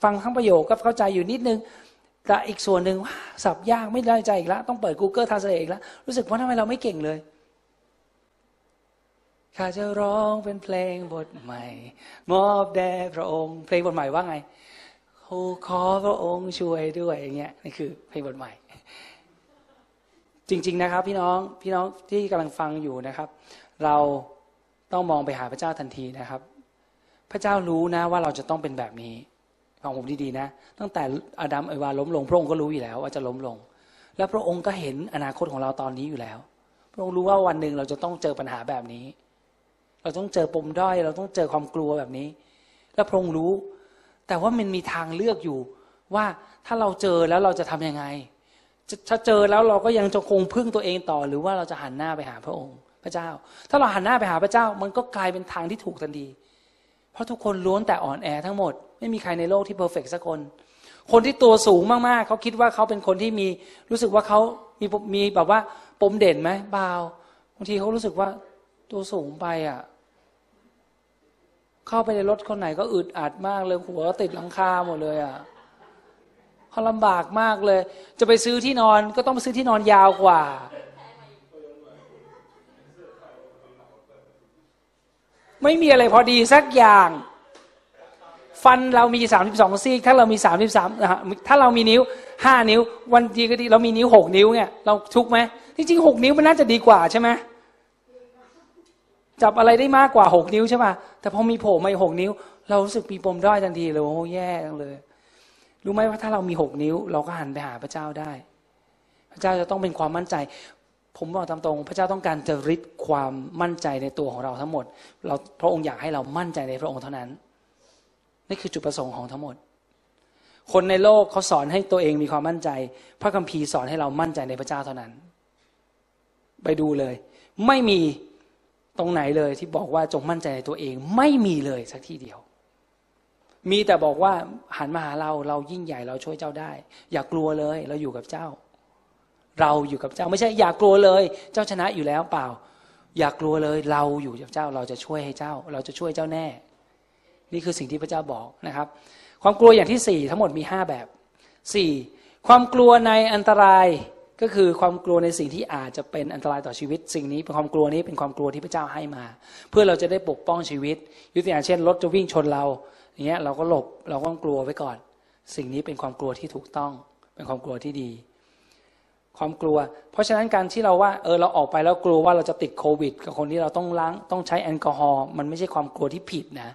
ฟังทั้งประโยคก็เข้าใจอยู่นิดนึง แต่อีกส่วนหนึ่งสับยากไม่ได้ใจอีกแล้วต้องเปิด Google Translate อีกแล้วรู้สึกว่าทำไมเราไม่เก่งเลยข้าจะร้องเป็นเพลงบทใหม่ มอบแด่พระองค์ เพลงบทใหม่ว่าไงขอพระองค์ช่วยด้วยอย่างเงี้ยนี่คือเพลงบทใหม่ จริง ๆนะครับ พี่น้องพี่น้องที่กำลังฟังอยู่นะครับ เราต้องมองไปหาพระเจ้าทันทีนะครับ พระเจ้ารู้นะว่าเราจะต้องเป็นแบบนี้ ฟังผมดีๆนะ ตั้งแต่อาดัมไอวาล้มลง พระองค์ก็รู้อยู่แล้ว ว่าจะล้มลง แล้วพระองค์ก็เห็นอนาคตของเราตอนนี้อยู่แล้ว พระองค์รู้ว่าวันหนึ่งเราจะต้องเจอปัญหาแบบนี้ เราต้องเจอปมด้อย เราต้องเจอความกลัวแบบนี้ แล้วพระองค์รู้ แต่ว่ามันมีทางเลือกอยู่ ว่าถ้าเราเจอแล้วเราจะทํำยังไงถ้าเจอแล้วเราก็ยังจะคงพึ่งตัวเองต่อ หรือว่าเราจะหันหน้าไปหาพระองค์ พระเจ้า ถ้าเราหันหน้าไปหาพระเจ้า มันก็กลายเป็นทางที่ถูกทันทีเพราะทุกคนล้วนแต่อ่อนแอทั้งหมด ไม่มีใครในโลกที่เพอร์เฟกสักคน คนที่ตัวสูงมากๆเขาคิดว่าเขาเป็นคนที่มีรู้สึกว่าเขามีมีแบบว่าปมเด่นไหมเปล่าบางทีเขารู้สึกว่าตัวสูงไปอะ เข้าไปในรถคนไหนก็อึดอัดมากเลยหัวติดหลังคาหมดเลยอะเขาลำบากมากเลย จะไปซื้อที่นอนก็ต้องไปซื้อที่นอนยาวกว่า ไม่มีอะไรพอดีสักอย่าง ฟันเรามีสามสิบสองซี่ ถ้าเรามีสามสิบสามถ้าเรามีนิ้วห้านิ้ว วันทีก็ดีเรามีนิ้วหกนิ้วเนี่ยเราทุกไหมจริงๆหกนิ้วมันน่าจะดีกว่าใช่ไหมจับอะไรได้มากกว่าหกนิ้วใช่ไหมแต่พอมีโผล่มาหกนิ้ว เรารู้สึกมีปมด้อยทันทีเลยโอ้แย่จังเลยรู้ไหมว่าถ้าเรามีหกนิ้ว เราก็หันไปหาพระเจ้าได้ พระเจ้าจะต้องเป็นความมั่นใจ ผมบอกตามตรง พระเจ้าต้องการจะริดความมั่นใจในตัวของเราทั้งหมด เราพระองค์อยากให้เรามั่นใจในพระองค์เท่านั้น นี่คือจุดประสงค์ของทั้งหมด คนในโลกเขาสอนให้ตัวเองมีความมั่นใจ พระคัมภีร์สอนให้เรามั่นใจในพระเจ้าเท่านั้น ไปดูเลย ไม่มีตรงไหนเลยที่บอกว่าจงมั่นใจในตัวเอง ไม่มีเลยสักที่เดียว มีแต่บอกว่าหันมาหาเราเรายิ่งใหญ่เราช่วยเจ้าได้ อย่ากลัวเลย เราอยู่กับเจ้า เราอยู่กับเจ้า ไม่ใช่ อย่ากลัวเลย เจ้าชนะอยู่แล้วเปล่า อย่ากลัวเลย เราอยู่กับเจ้า เราจะช่วยให้เจ้า เราจะช่วยเจ้าแน่ นี่คือสิ่งที่พระเจ้าบอกนะครับ ความกลัวอย่างที่สี่ทั้งหมดมีห้าแบบสี่ความกลัวในอันตรายก็คือความกลัวในสิ่งที่อาจจะเป็นอันตรายต่อชีวิต สิ่งนี้เป็นความกลัวนี้เป็นความกลัวที่พระเจ้าให้มา เพื่อเราจะได้ปกป้องชีวิตยุติอย่างเช่นรถจะวิ่งชนเราอย่างเงี้ยเราก็หลบเราก็ต้องกลัวไว้ก่อน สิ่งนี้เป็นความกลัวที่ถูกต้อง เป็นความกลัวที่ดี ความกลัว เพราะฉะนั้นการที่เราว่าเออเราออกไปแล้วกลัวว่าเราจะติดโควิด กับคนที่เราต้องล้างต้องใช้แอลกอฮอล์มันไม่ใช่ความกลัวที่ผิดนะ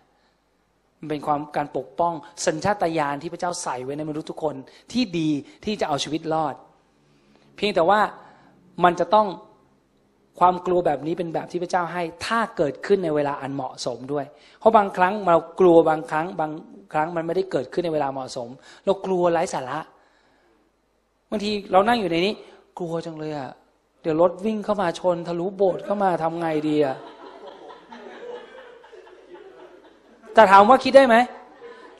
มันเป็นความการปกป้องสัญชาตญาณที่พระเจ้าใส่ไว้ในมนุษย์ทุกคนที่ดีที่จะเอาชีวิตรอด เพียงแต่ว่ามันจะต้องความกลัวแบบนี้เป็นแบบที่พระเจ้าให้ ถ้าเกิดขึ้นในเวลาอันเหมาะสมด้วย เพราะบางครั้งเรากลัวบางครั้ง บางครั้งมันไม่ได้เกิดขึ้นในเวลาเหมาะสม เรากลัวไร้สาระบางทีเรานั่งอยู่ในนี้ กลัวจังเลยอะเดี๋ยวรถวิ่งเข้ามาชน ทะลุโบสถ์เข้ามาทำไงดีอะ แต่ถามว่าคิดได้ไหม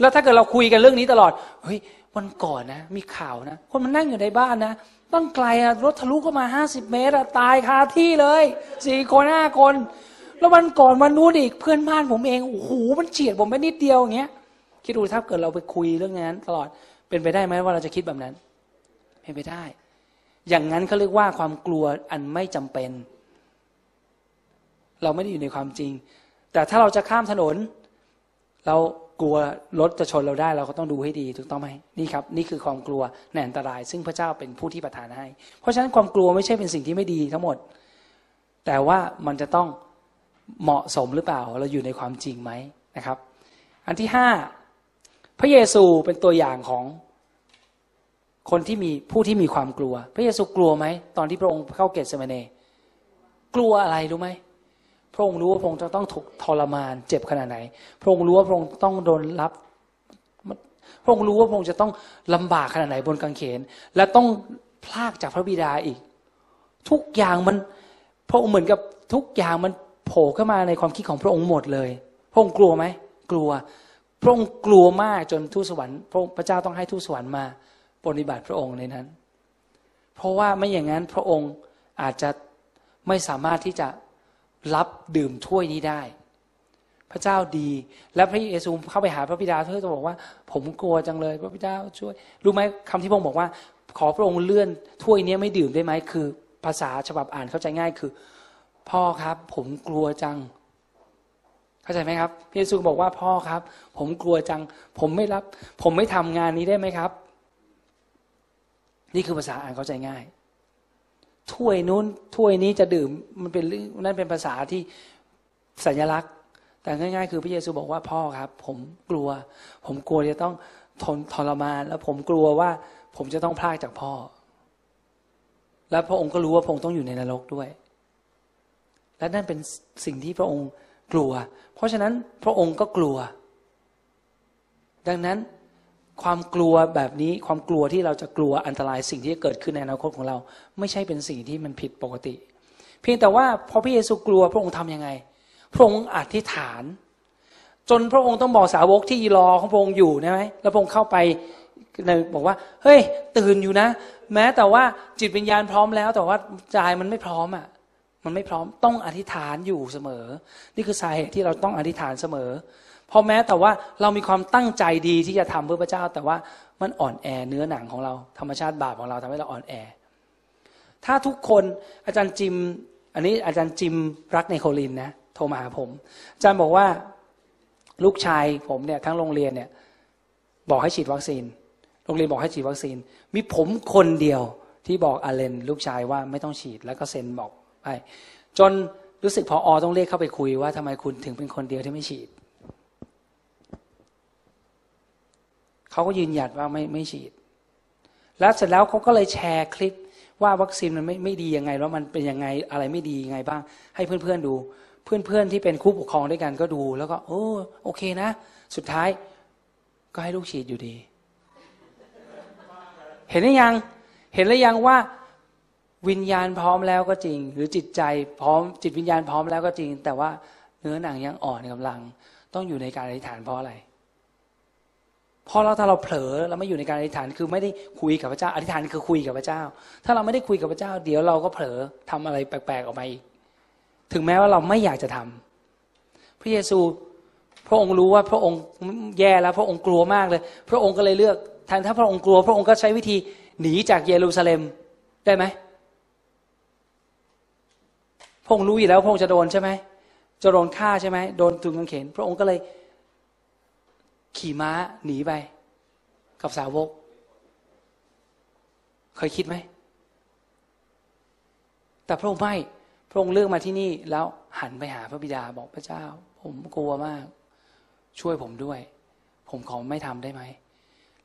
แล้วถ้าเกิดเราคุยกันเรื่องนี้ตลอด เฮ้ย วันก่อนนะ มีข่าวนะ คนมันนั่งอยู่ในบ้านนะต้องไกลอะรถทะลุเข้ามาห้าสิบเมตรอะตายคาที่เลย สี่คนห้าคน แล้ววันก่อนวันนู้นอีก เพื่อนบ้านผมเอง โอ้โห มันเฉียดผมไปนิดเดียวอย่างเงี้ย คิดดูถ้าเกิดเราไปคุยเรื่องนั้นตลอด เป็นไปได้ไหมว่าเราจะคิดแบบนั้น เป็นไปได้ อย่างนั้นเขาเรียกว่าความกลัวอันไม่จำเป็น เราไม่ได้อยู่ในความจริง แต่ถ้าเราจะข้ามถนน เรากลัวรถจะชนเราได้เราก็ต้องดูให้ดีถูกต้องไหมนี่ครับ นี่คือความกลัวในอันตราย ซึ่งพระเจ้าเป็นผู้ที่ประทานให้ เพราะฉะนั้นความกลัวไม่ใช่เป็นสิ่งที่ไม่ดีทั้งหมด แต่ว่ามันจะต้องเหมาะสมหรือเปล่าเราอยู่ในความจริงไหมนะครับ อันที่ห้าพระเยซูเป็นตัวอย่างของคนที่มีผู้ที่มีความกลัว พระเยซูกลัวไหมตอนที่พระองค์เข้าเกตเซมเนกลัวอะไรรู้ไหม พระองค์รู้ว่าพระองค์จะต้องถูกทรมาน เจ็บขนาดไหน พระองค์รู้ว่าพระองค์ต้องโดนรับพระองค์รู้ว่าพระองค์จะต้องลำบากขนาดไหนบนกางเขน และต้องพลากจากพระบิดาอีก ทุกอย่างมันพระองค์เหมือนกับทุกอย่างมันโผล่เข้ามาในความคิดของพระองค์หมดเลย พระองค์กลัวไหมกลัว พระองค์กลัวมากจนทูตสวรรค์พระพระเจ้าต้องให้ทูตสวรรค์มาปฏิบัติพระองค์ในนั้น เพราะว่าไม่อย่างนั้นพระองค์อาจจะไม่สามารถที่จะ รับดื่มถ้วยนี้ได้ พระเจ้าดี และพระเยซูเข้าไปหาพระบิดาเพื่อจะบอกว่า ผมกลัวจังเลย พระบิดาช่วย รู้ไหมคำที่พระองค์บอกว่า ขอพระองค์เลื่อนถ้วยนี้ไม่ดื่มได้ไหมคือ ภาษาฉบับอ่านเข้าใจง่ายคือ พ่อครับ ผมกลัวจัง เข้าใจไหมครับพระเยซูบอกว่าพ่อครับ ผมกลัวจัง ผมไม่รับ ผมไม่ทำงานนี้ได้ไหมครับ นี่คือภาษาอ่านเข้าใจง่าย ถ้วยนู้นถ้วยนี้จะดื่มมันเป็นนั่นเป็นภาษาที่สัญลักษณ์ แต่ง่าย ๆ คือพระเยซูบอกว่าพ่อครับ ผมกลัว ผมกลัวจะต้องทนทรมาน แล้วผมกลัวว่าผมจะต้องพลากจากพ่อ และพระองค์ก็รู้ว่าพระองค์ต้องอยู่ในนรกด้วย และนั่นเป็นสิ่งที่พระองค์กลัว เพราะฉะนั้นพระองค์ก็กลัว ดังนั้น ความกลัวแบบนี้ความกลัวที่เราจะกลัวอันตรายสิ่งที่จะเกิดขึ้นในอนาคตของเรา ไม่ใช่เป็นสิ่งที่มันผิดปกติ เพียงแต่ว่าพอพระเยซูกลัวพระองค์ทํำยังไง พระองค์อธิษฐาน จนพระองค์ต้องบอกสาวกที่รอของพระองค์อยู่นะไหมแล้วพระองค์เข้าไปบอกว่า เฮ้ย ตื่นอยู่นะ แม้แต่ว่าจิตวิญญาณพร้อมแล้ว แต่ว่าใจมันไม่พร้อมอะมันไม่พร้อมต้องอธิษฐานอยู่เสมอ นี่คือสาเหตุที่เราต้องอธิษฐานเสมอ เพราะแม้แต่ว่าเรามีความตั้งใจดีที่จะทำเพื่อพระเจ้า แต่ว่ามันอ่อนแอเนื้อหนังของเราธรรมชาติบาปของเราทำให้เราอ่อนแอ ถ้าทุกคนอาจารย์จิม อันนี้อาจารย์จิมรักในโคลินนะโทรมาหาผม อาจารย์บอกว่าลูกชายผมเนี่ยทั้งโรงเรียนเนี่ยบอกให้ฉีดวัคซีน โรงเรียนบอกให้ฉีดวัคซีน มีผมคนเดียวที่บอกอาเลนลูกชายว่าไม่ต้องฉีดแล้วก็เซ็นบอกไปจนรู้สึกพออต้องเรียกเข้าไปคุยว่าทำไมคุณถึงเป็นคนเดียวที่ไม่ฉีด เขาก็ยืนหยัดว่าไม่ไม่ฉีด แล้วเสร็จแล้วเขาก็เลยแชร์คลิปว่าวัคซีนมันไม่ไม่ดียังไงแล้วมันเป็นยังไงอะไรไม่ดียังไงบ้าง ให้เพื่อนๆดู เพื่อนๆที่เป็นคู่ปกครองด้วยกันก็ดู แล้วก็โอ้โอเคนะ สุดท้ายก็ให้ลูกฉีดอยู่ดี เห็นหรือยัง เห็นหรือยังว่าวิญญาณพร้อมแล้วก็จริง หรือจิตใจพร้อมจิตวิญญาณพร้อมแล้วก็จริง แต่ว่าเนื้อหนังยังอ่อนกำลัง ต้องอยู่ในการอธิษฐานเพราะอะไร พอเราถ้าเราเผลอเราไม่อยู่ในการอธิษฐานคือไม่ได้คุยกับพระเจ้าอธิษฐานคือคุยกับพระเจ้า ถ้าเราไม่ได้คุยกับพระเจ้า เดี๋ยวเราก็เผลอทำอะไรแปลกๆออกมาอีกถึงแม้ว่าเราไม่อยากจะทำพระเยซูพระองค์รู้ว่าพระองค์แย่แล้ว พระองค์กลัวมากเลย พระองค์ก็เลยเลือกแทนถ้าพระองค์กลัว พระองค์ก็ใช้วิธีหนีจากเยรูซาเล็มได้ไหมพระองค์รู้อยู่แล้วพระองค์จะโดนใช่ไหมจะโดนฆ่าใช่ไหมโดนถึงกางเขนพระองค์ก็เลย ขี่ม้าหนีไป กับสาวก เคยคิดไหม แต่พระองค์ไม่ พระองค์เลือกมาที่นี่แล้วหันไปหาพระบิดาบอกพระเจ้า ผมกลัวมาก ช่วยผมด้วย ผมขอไม่ทำได้ไหม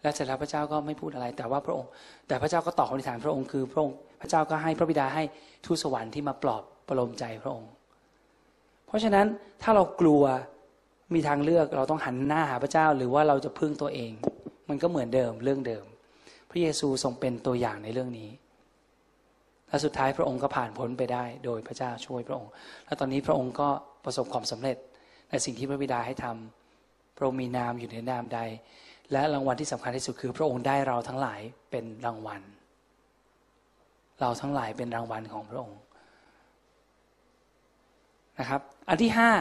และเสร็จแล้วพระเจ้าก็ไม่พูดอะไร แต่ว่าพระองค์ แต่พระเจ้าก็ตอบคำอธิษฐานพระองค์คือพระองค์พระเจ้าก็ให้พระบิดาให้ทูตสวรรค์ที่มาปลอบประโลมใจพระองค์ เพราะฉะนั้นถ้าเรากลัว มีทางเลือกเราต้องหันหน้าหาพระเจ้า หรือว่าเราจะพึ่งตัวเอง มันก็เหมือนเดิมเรื่องเดิม พระเยซูทรงเป็นตัวอย่างในเรื่องนี้และสุดท้ายพระองค์ก็ผ่านพ้นไปได้ โดยพระเจ้าช่วยพระองค์ และตอนนี้พระองค์ก็ประสบความสำเร็จในสิ่งที่พระบิดาให้ทำพระองค์มีนามอยู่ในนามใด และรางวัลที่สำคัญที่สุดคือพระองค์ได้เราทั้งหลายเป็นรางวัล เราทั้งหลายเป็นรางวัลของพระองค์นะครับ อันที่ห้า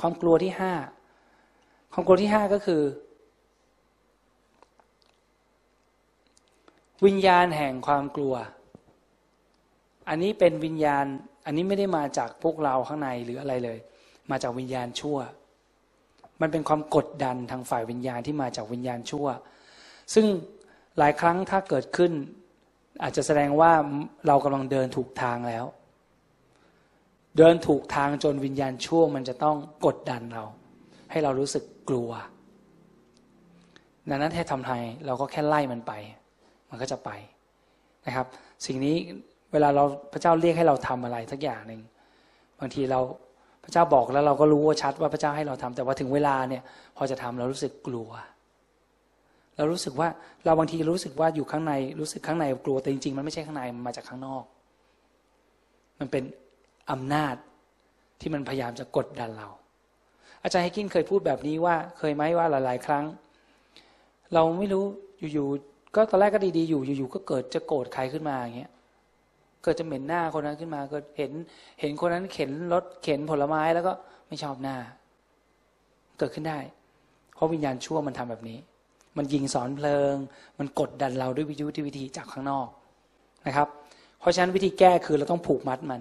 ความกลัวที่ห้าความกลัวที่ห้าก็คือ วิญญาณแห่งความกลัว อันนี้เป็นวิญญาณ อันนี้ไม่ได้มาจากพวกเราข้างในหรืออะไรเลย มาจากวิญญาณชั่ว มันเป็นความกดดันทางฝ่ายวิญญาณที่มาจากวิญญาณชั่ว ซึ่งหลายครั้งถ้าเกิดขึ้น อาจจะแสดงว่าเรากำลังเดินถูกทางแล้ว เดินถูกทางจนวิญญาณชั่วมันจะต้องกดดันเรา ให้เรารู้สึกกลัว ดังนั้นแค่ทำไทยเราก็แค่ไล่มันไป มันก็จะไปนะครับ สิ่งนี้เวลาเราพระเจ้าเรียกให้เราทำอะไรสักอย่างหนึ่งบางทีเราพระเจ้าบอกแล้วเราก็รู้ว่าชัดว่าพระเจ้าให้เราทำแต่ว่าถึงเวลาเนี่ย พอจะทำเรารู้สึกกลัว เรารู้สึกว่าเราบางทีรู้สึกว่าอยู่ข้างในรู้สึกข้างในกลัวแต่จริงๆ มันไม่ใช่ข้างในมันมาจากข้างนอก มันเป็น อำนาจที่มันพยายามจะกดดันเรา อาจารย์ไฮกินเคยพูดแบบนี้ว่าเคยไหมว่าหลาย ๆ ครั้ง เราไม่รู้อยู่ๆก็ตอนแรกก็ดีๆอยู่อยู่ๆก็เกิดจะโกรธใครขึ้นมาอย่างเงี้ยเกิดจะเหม็นหน้าคนนั้นขึ้นมาก็เห็นเห็นคนนั้นเข็นรถเข็นผลไม้แล้วก็ไม่ชอบหน้า เกิดขึ้นได้ เพราะวิญญาณชั่วมันทำแบบนี้ มันยิงสอนเพลิง มันกดดันเราด้วยวิธีวิธีจากข้างนอกนะครับ เพราะฉะนั้นวิธีแก้คือเราต้องผูกมัดมัน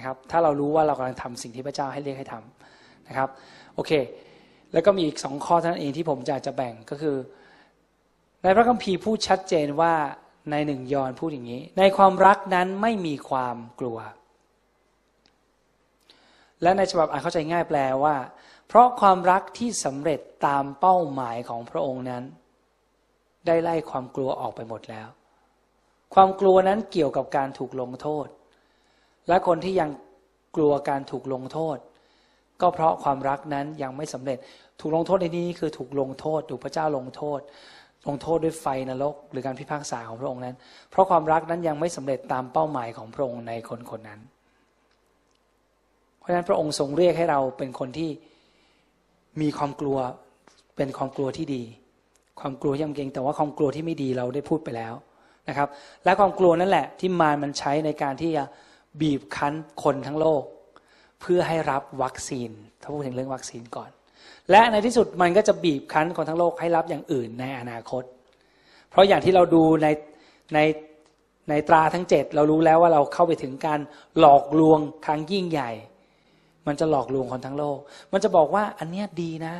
นะครับ ถ้าเรารู้ว่าเรากำลังทำสิ่งที่พระเจ้าให้เรียกให้ทำนะครับ โอเค แล้วก็มีอีกสองข้อท่านั้นเองที่ผมจะจะแบ่งก็คือ ในพระคัมภีร์พูดชัดเจนว่าในหนึ่งยอนพูดอย่างนี้ ในความรักนั้นไม่มีความกลัว และในฉบับอ่านเข้าใจง่ายแปลว่า เพราะความรักที่สำเร็จตามเป้าหมายของพระองค์นั้น ได้ไล่ความกลัวออกไปหมดแล้ว ความกลัวนั้นเกี่ยวกับการถูกลงโทษ และคนที่ยังกลัวการถูกลงโทษ ก็เพราะความรักนั้นยังไม่สำเร็จ ถูกลงโทษในนี้คือถูกลงโทษ ถูกพระเจ้าลงโทษ ลงโทษด้วยไฟนรก หรือการพิพากษาของพระองค์นั้น เพราะความรักนั้นยังไม่สำเร็จตามเป้าหมายของพระองค์ในคนคนนั้น เพราะฉะนั้นพระองค์ทรงเรียกให้เราเป็นคนที่มีความกลัวเป็นความกลัวที่ดี ความกลัวยำเกรงแต่ว่าความกลัวที่ไม่ดีเราได้พูดไปแล้วนะครับ และความกลัวนั่นแหละที่มารมันใช้ในการที่จะ บีบคั้นคนทั้งโลก เพื่อให้รับวัคซีนถ้าพูดถึงเรื่องวัคซีนก่อน และในที่สุดมันก็จะบีบคั้นคนทั้งโลกให้รับอย่างอื่นในอนาคต เพราะอย่างที่เราดูในในในตราทั้งเจ็ดเรารู้แล้วว่าเราเข้าไปถึงการหลอกลวงครั้งยิ่งใหญ่ มันจะหลอกลวงคนทั้งโลก มันจะบอกว่าอันเนี้ยดีนะ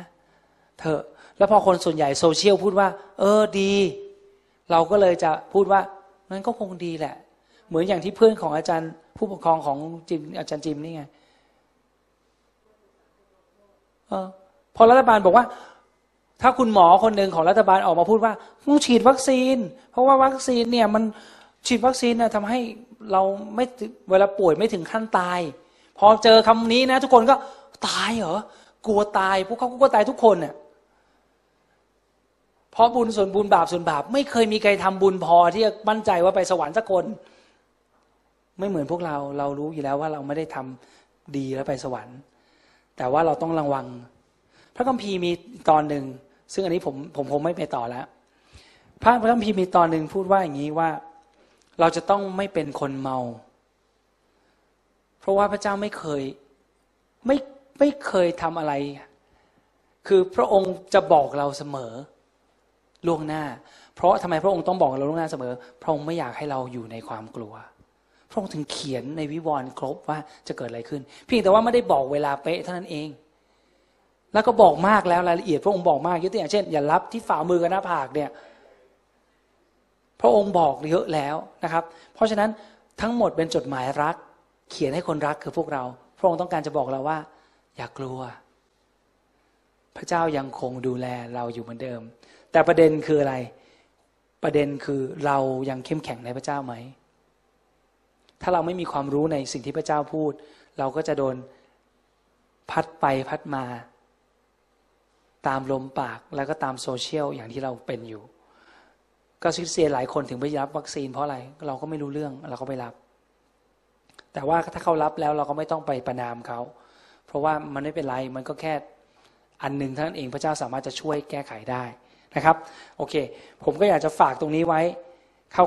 เถอะแล้วพอคนส่วนใหญ่โซเชียลพูดว่า เออดี เราก็เลยจะพูดว่ามันก็คงดีแหละ เหมือนอย่างที่เพื่อนของอาจารย์ ผู้ปกครองของจิมอาจารย์จิมนี่ไงออพอรัฐบาลบอกว่า ถ้าคุณหมอคนหนึ่งของรัฐบาลออกมาพูดว่าต้องฉีดวัคซีน เพราะว่าวัคซีนเนี่ยมันฉีดวัคซีนนะทำให้เราไม่เวลาป่วยไม่ถึงขั้นตาย พอเจอคำนี้นะ ทุกคนก็ตายเหรอกลัวตายพวกเขาก็กลัวตายทุกคนเนี่ยเพราะบุญส่วนบุญบาปส่วนบาป ไม่เคยมีใครทำบุญพอที่จะมั่นใจว่าไปสวรรค์สักคน ไม่เหมือนพวกเราเรารู้อยู่แล้วว่าเราไม่ได้ทำดีแล้วไปสวรรค์ แต่ว่าเราต้องระวัง พระคัมภีร์มีตอนหนึ่งซึ่งอันนี้ผมผมผมไม่ไปต่อแล้ว พระพระคัมภีร์มีตอนหนึ่งพูดว่าอย่างนี้ว่า เราจะต้องไม่เป็นคนเมา เพราะว่าพระเจ้าไม่เคยไม่ไม่เคยทำอะไร คือพระองค์จะบอกเราเสมอล่วงหน้า เพราะทำไมพระองค์ต้องบอกเราล่วงหน้าเสมอ พระองค์ไม่อยากให้เราอยู่ในความกลัว พระองค์ถึงเขียนในวิวรณ์ครบว่าจะเกิดอะไรขึ้น เพียงแต่ว่าไม่ได้บอกเวลาเป๊ะเท่านั้นเอง แล้วก็บอกมากแล้วรายละเอียด พระองค์บอกมากยกตัวอย่างเช่น อย่ารับที่ฝ่ามือกับหน้าผากเนี่ย พระองค์บอกเยอะแล้วนะครับ เพราะฉะนั้นทั้งหมดเป็นจดหมายรัก เขียนให้คนรักคือพวกเรา พระองค์ต้องการจะบอกเราว่า อย่ากลัว พระเจ้ายังคงดูแลเราอยู่เหมือนเดิม แต่ประเด็นคืออะไร ประเด็นคือเรายังเข้มแข็งในพระเจ้าไหม ถ้าเราไม่มีความรู้ในสิ่งที่พระเจ้าพูด เราก็จะโดนพัดไปพัดมา ตามลมปากแล้วก็ตามโซเชียลอย่างที่เราเป็นอยู่ ก็ซิเซียหลายคนถึงไปรับวัคซีนเพราะอะไรเราก็ไม่รู้เรื่องเราก็ไปรับ แต่ว่าถ้าเขารับแล้วเราก็ไม่ต้องไปประนามเขา เพราะว่ามันไม่เป็นไรมันก็แค่อันหนึ่งเท่านั้นเองพระเจ้าสามารถจะช่วยแก้ไขได้นะครับ โอเค ผมก็อยากจะฝากตรงนี้ไว้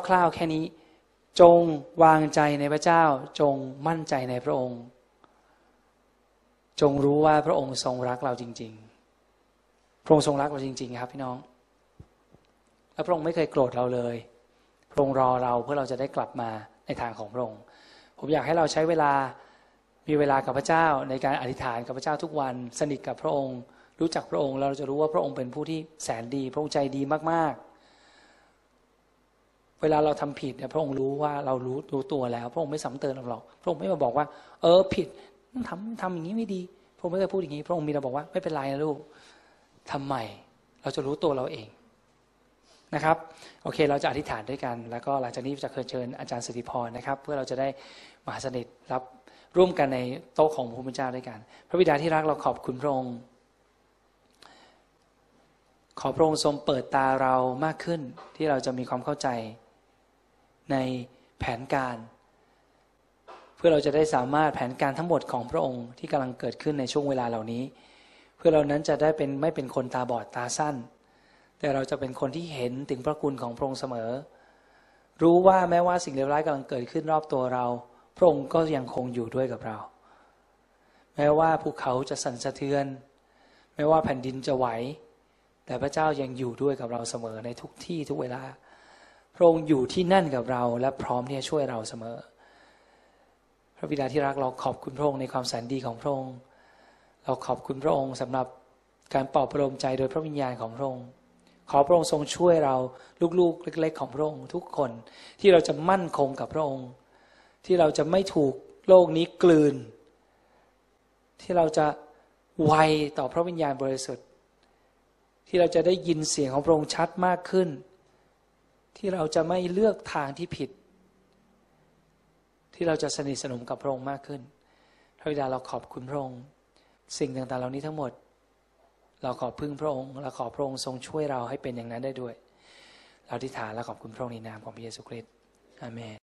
คร่าวๆแค่นี้ จงวางใจในพระเจ้า จงมั่นใจในพระองค์ จงรู้ว่าพระองค์ทรงรักเราจริง ๆ พระองค์ทรงรักเราจริง ๆ ครับ พี่น้อง และพระองค์ไม่เคยโกรธเราเลย พระองค์รอเราเพื่อเราจะได้กลับมาในทางของพระองค์ ผมอยากให้เราใช้เวลามีเวลากับพระเจ้าในการอธิษฐานกับพระเจ้าทุกวัน สนิทกับพระองค์ รู้จักพระองค์เราจะรู้ว่าพระองค์เป็นผู้ที่แสนดี พระองค์ใจดีมากๆ เวลาเราทำผิดเนี่ยพระองค์รู้ว่าเรารู้รู้ตัวแล้ว พระองค์ไม่ซ้ำเติมเราหรอกพระองค์ไม่มาบอกว่า เออผิดทำทำอย่างนี้ไม่ดี พระองค์ไม่เคยพูดอย่างนี้ พระองค์มีเราบอกว่าไม่เป็นไรนะลูกทำใหม่เราจะรู้ตัวเราเองนะครับโอเคเราจะอธิษฐานด้วยกัน แล้วก็หลังจากนี้จะเเชิญอาจารย์สติพรนะครับ เพื่อเราจะได้มหาสนิทรับร่วมกันในโต๊ะของพระพุทธเจ้าด้วยกัน พระบิดาที่รักเราขอบคุณพระองค์ขอพระองค์ทรงเปิดตาเรามากขึ้นที่เราจะมีความเข้าใจ ในแผนการ เพื่อเราจะได้สามารถแผนการทั้งหมดของพระองค์ที่กำลังเกิดขึ้นในช่วงเวลาเหล่านี้ เพื่อเรานั้นจะได้เป็นไม่เป็นคนตาบอดตาสั้น แต่เราจะเป็นคนที่เห็นถึงพระคุณของพระองค์เสมอ รู้ว่าแม้ว่าสิ่งเลวร้ายกำลังเกิดขึ้นรอบตัวเรา พระองค์ก็ยังคงอยู่ด้วยกับเรา แม้ว่าภูเขาจะสั่นสะเทือน แม้ว่าแผ่นดินจะไหวแต่พระเจ้ายังอยู่ด้วยกับเราเสมอในทุกที่ทุกเวลา พระองค์อยู่ที่นั่นกับเรา และพร้อมที่จะช่วยเราเสมอ พระบิดาที่รักเราขอบคุณพระองค์ในความแสนดีของพระองค์ เราขอบคุณพระองค์สำหรับการปลอบประโลมใจโดยพระวิญญาณของพระองค์ ขอพระองค์ทรงช่วยเราลูกๆ เล็ก ๆ ของพระองค์ทุกคนที่เราจะมั่นคงกับพระองค์ ที่เราจะไม่ถูกโลกนี้กลืน ที่เราจะไวต่อพระวิญญาณบริสุทธิ์ ที่เราจะได้ยินเสียงของพระองค์ชัดมากขึ้น ที่เราจะไม่เลือกทางที่ผิด ที่เราจะสนิทสนมกับพระองค์มากขึ้นพระบิดาเราขอบคุณพระองค์ สิ่งต่างๆ เหล่านี้ทั้งหมด เราขอพึ่งพระองค์เราขอพระองค์ทรงช่วยเราให้เป็นอย่างนั้นได้ด้วย เราทิฐานและขอบคุณพระองค์ในนามของพระเยซูคริสต์อาเมน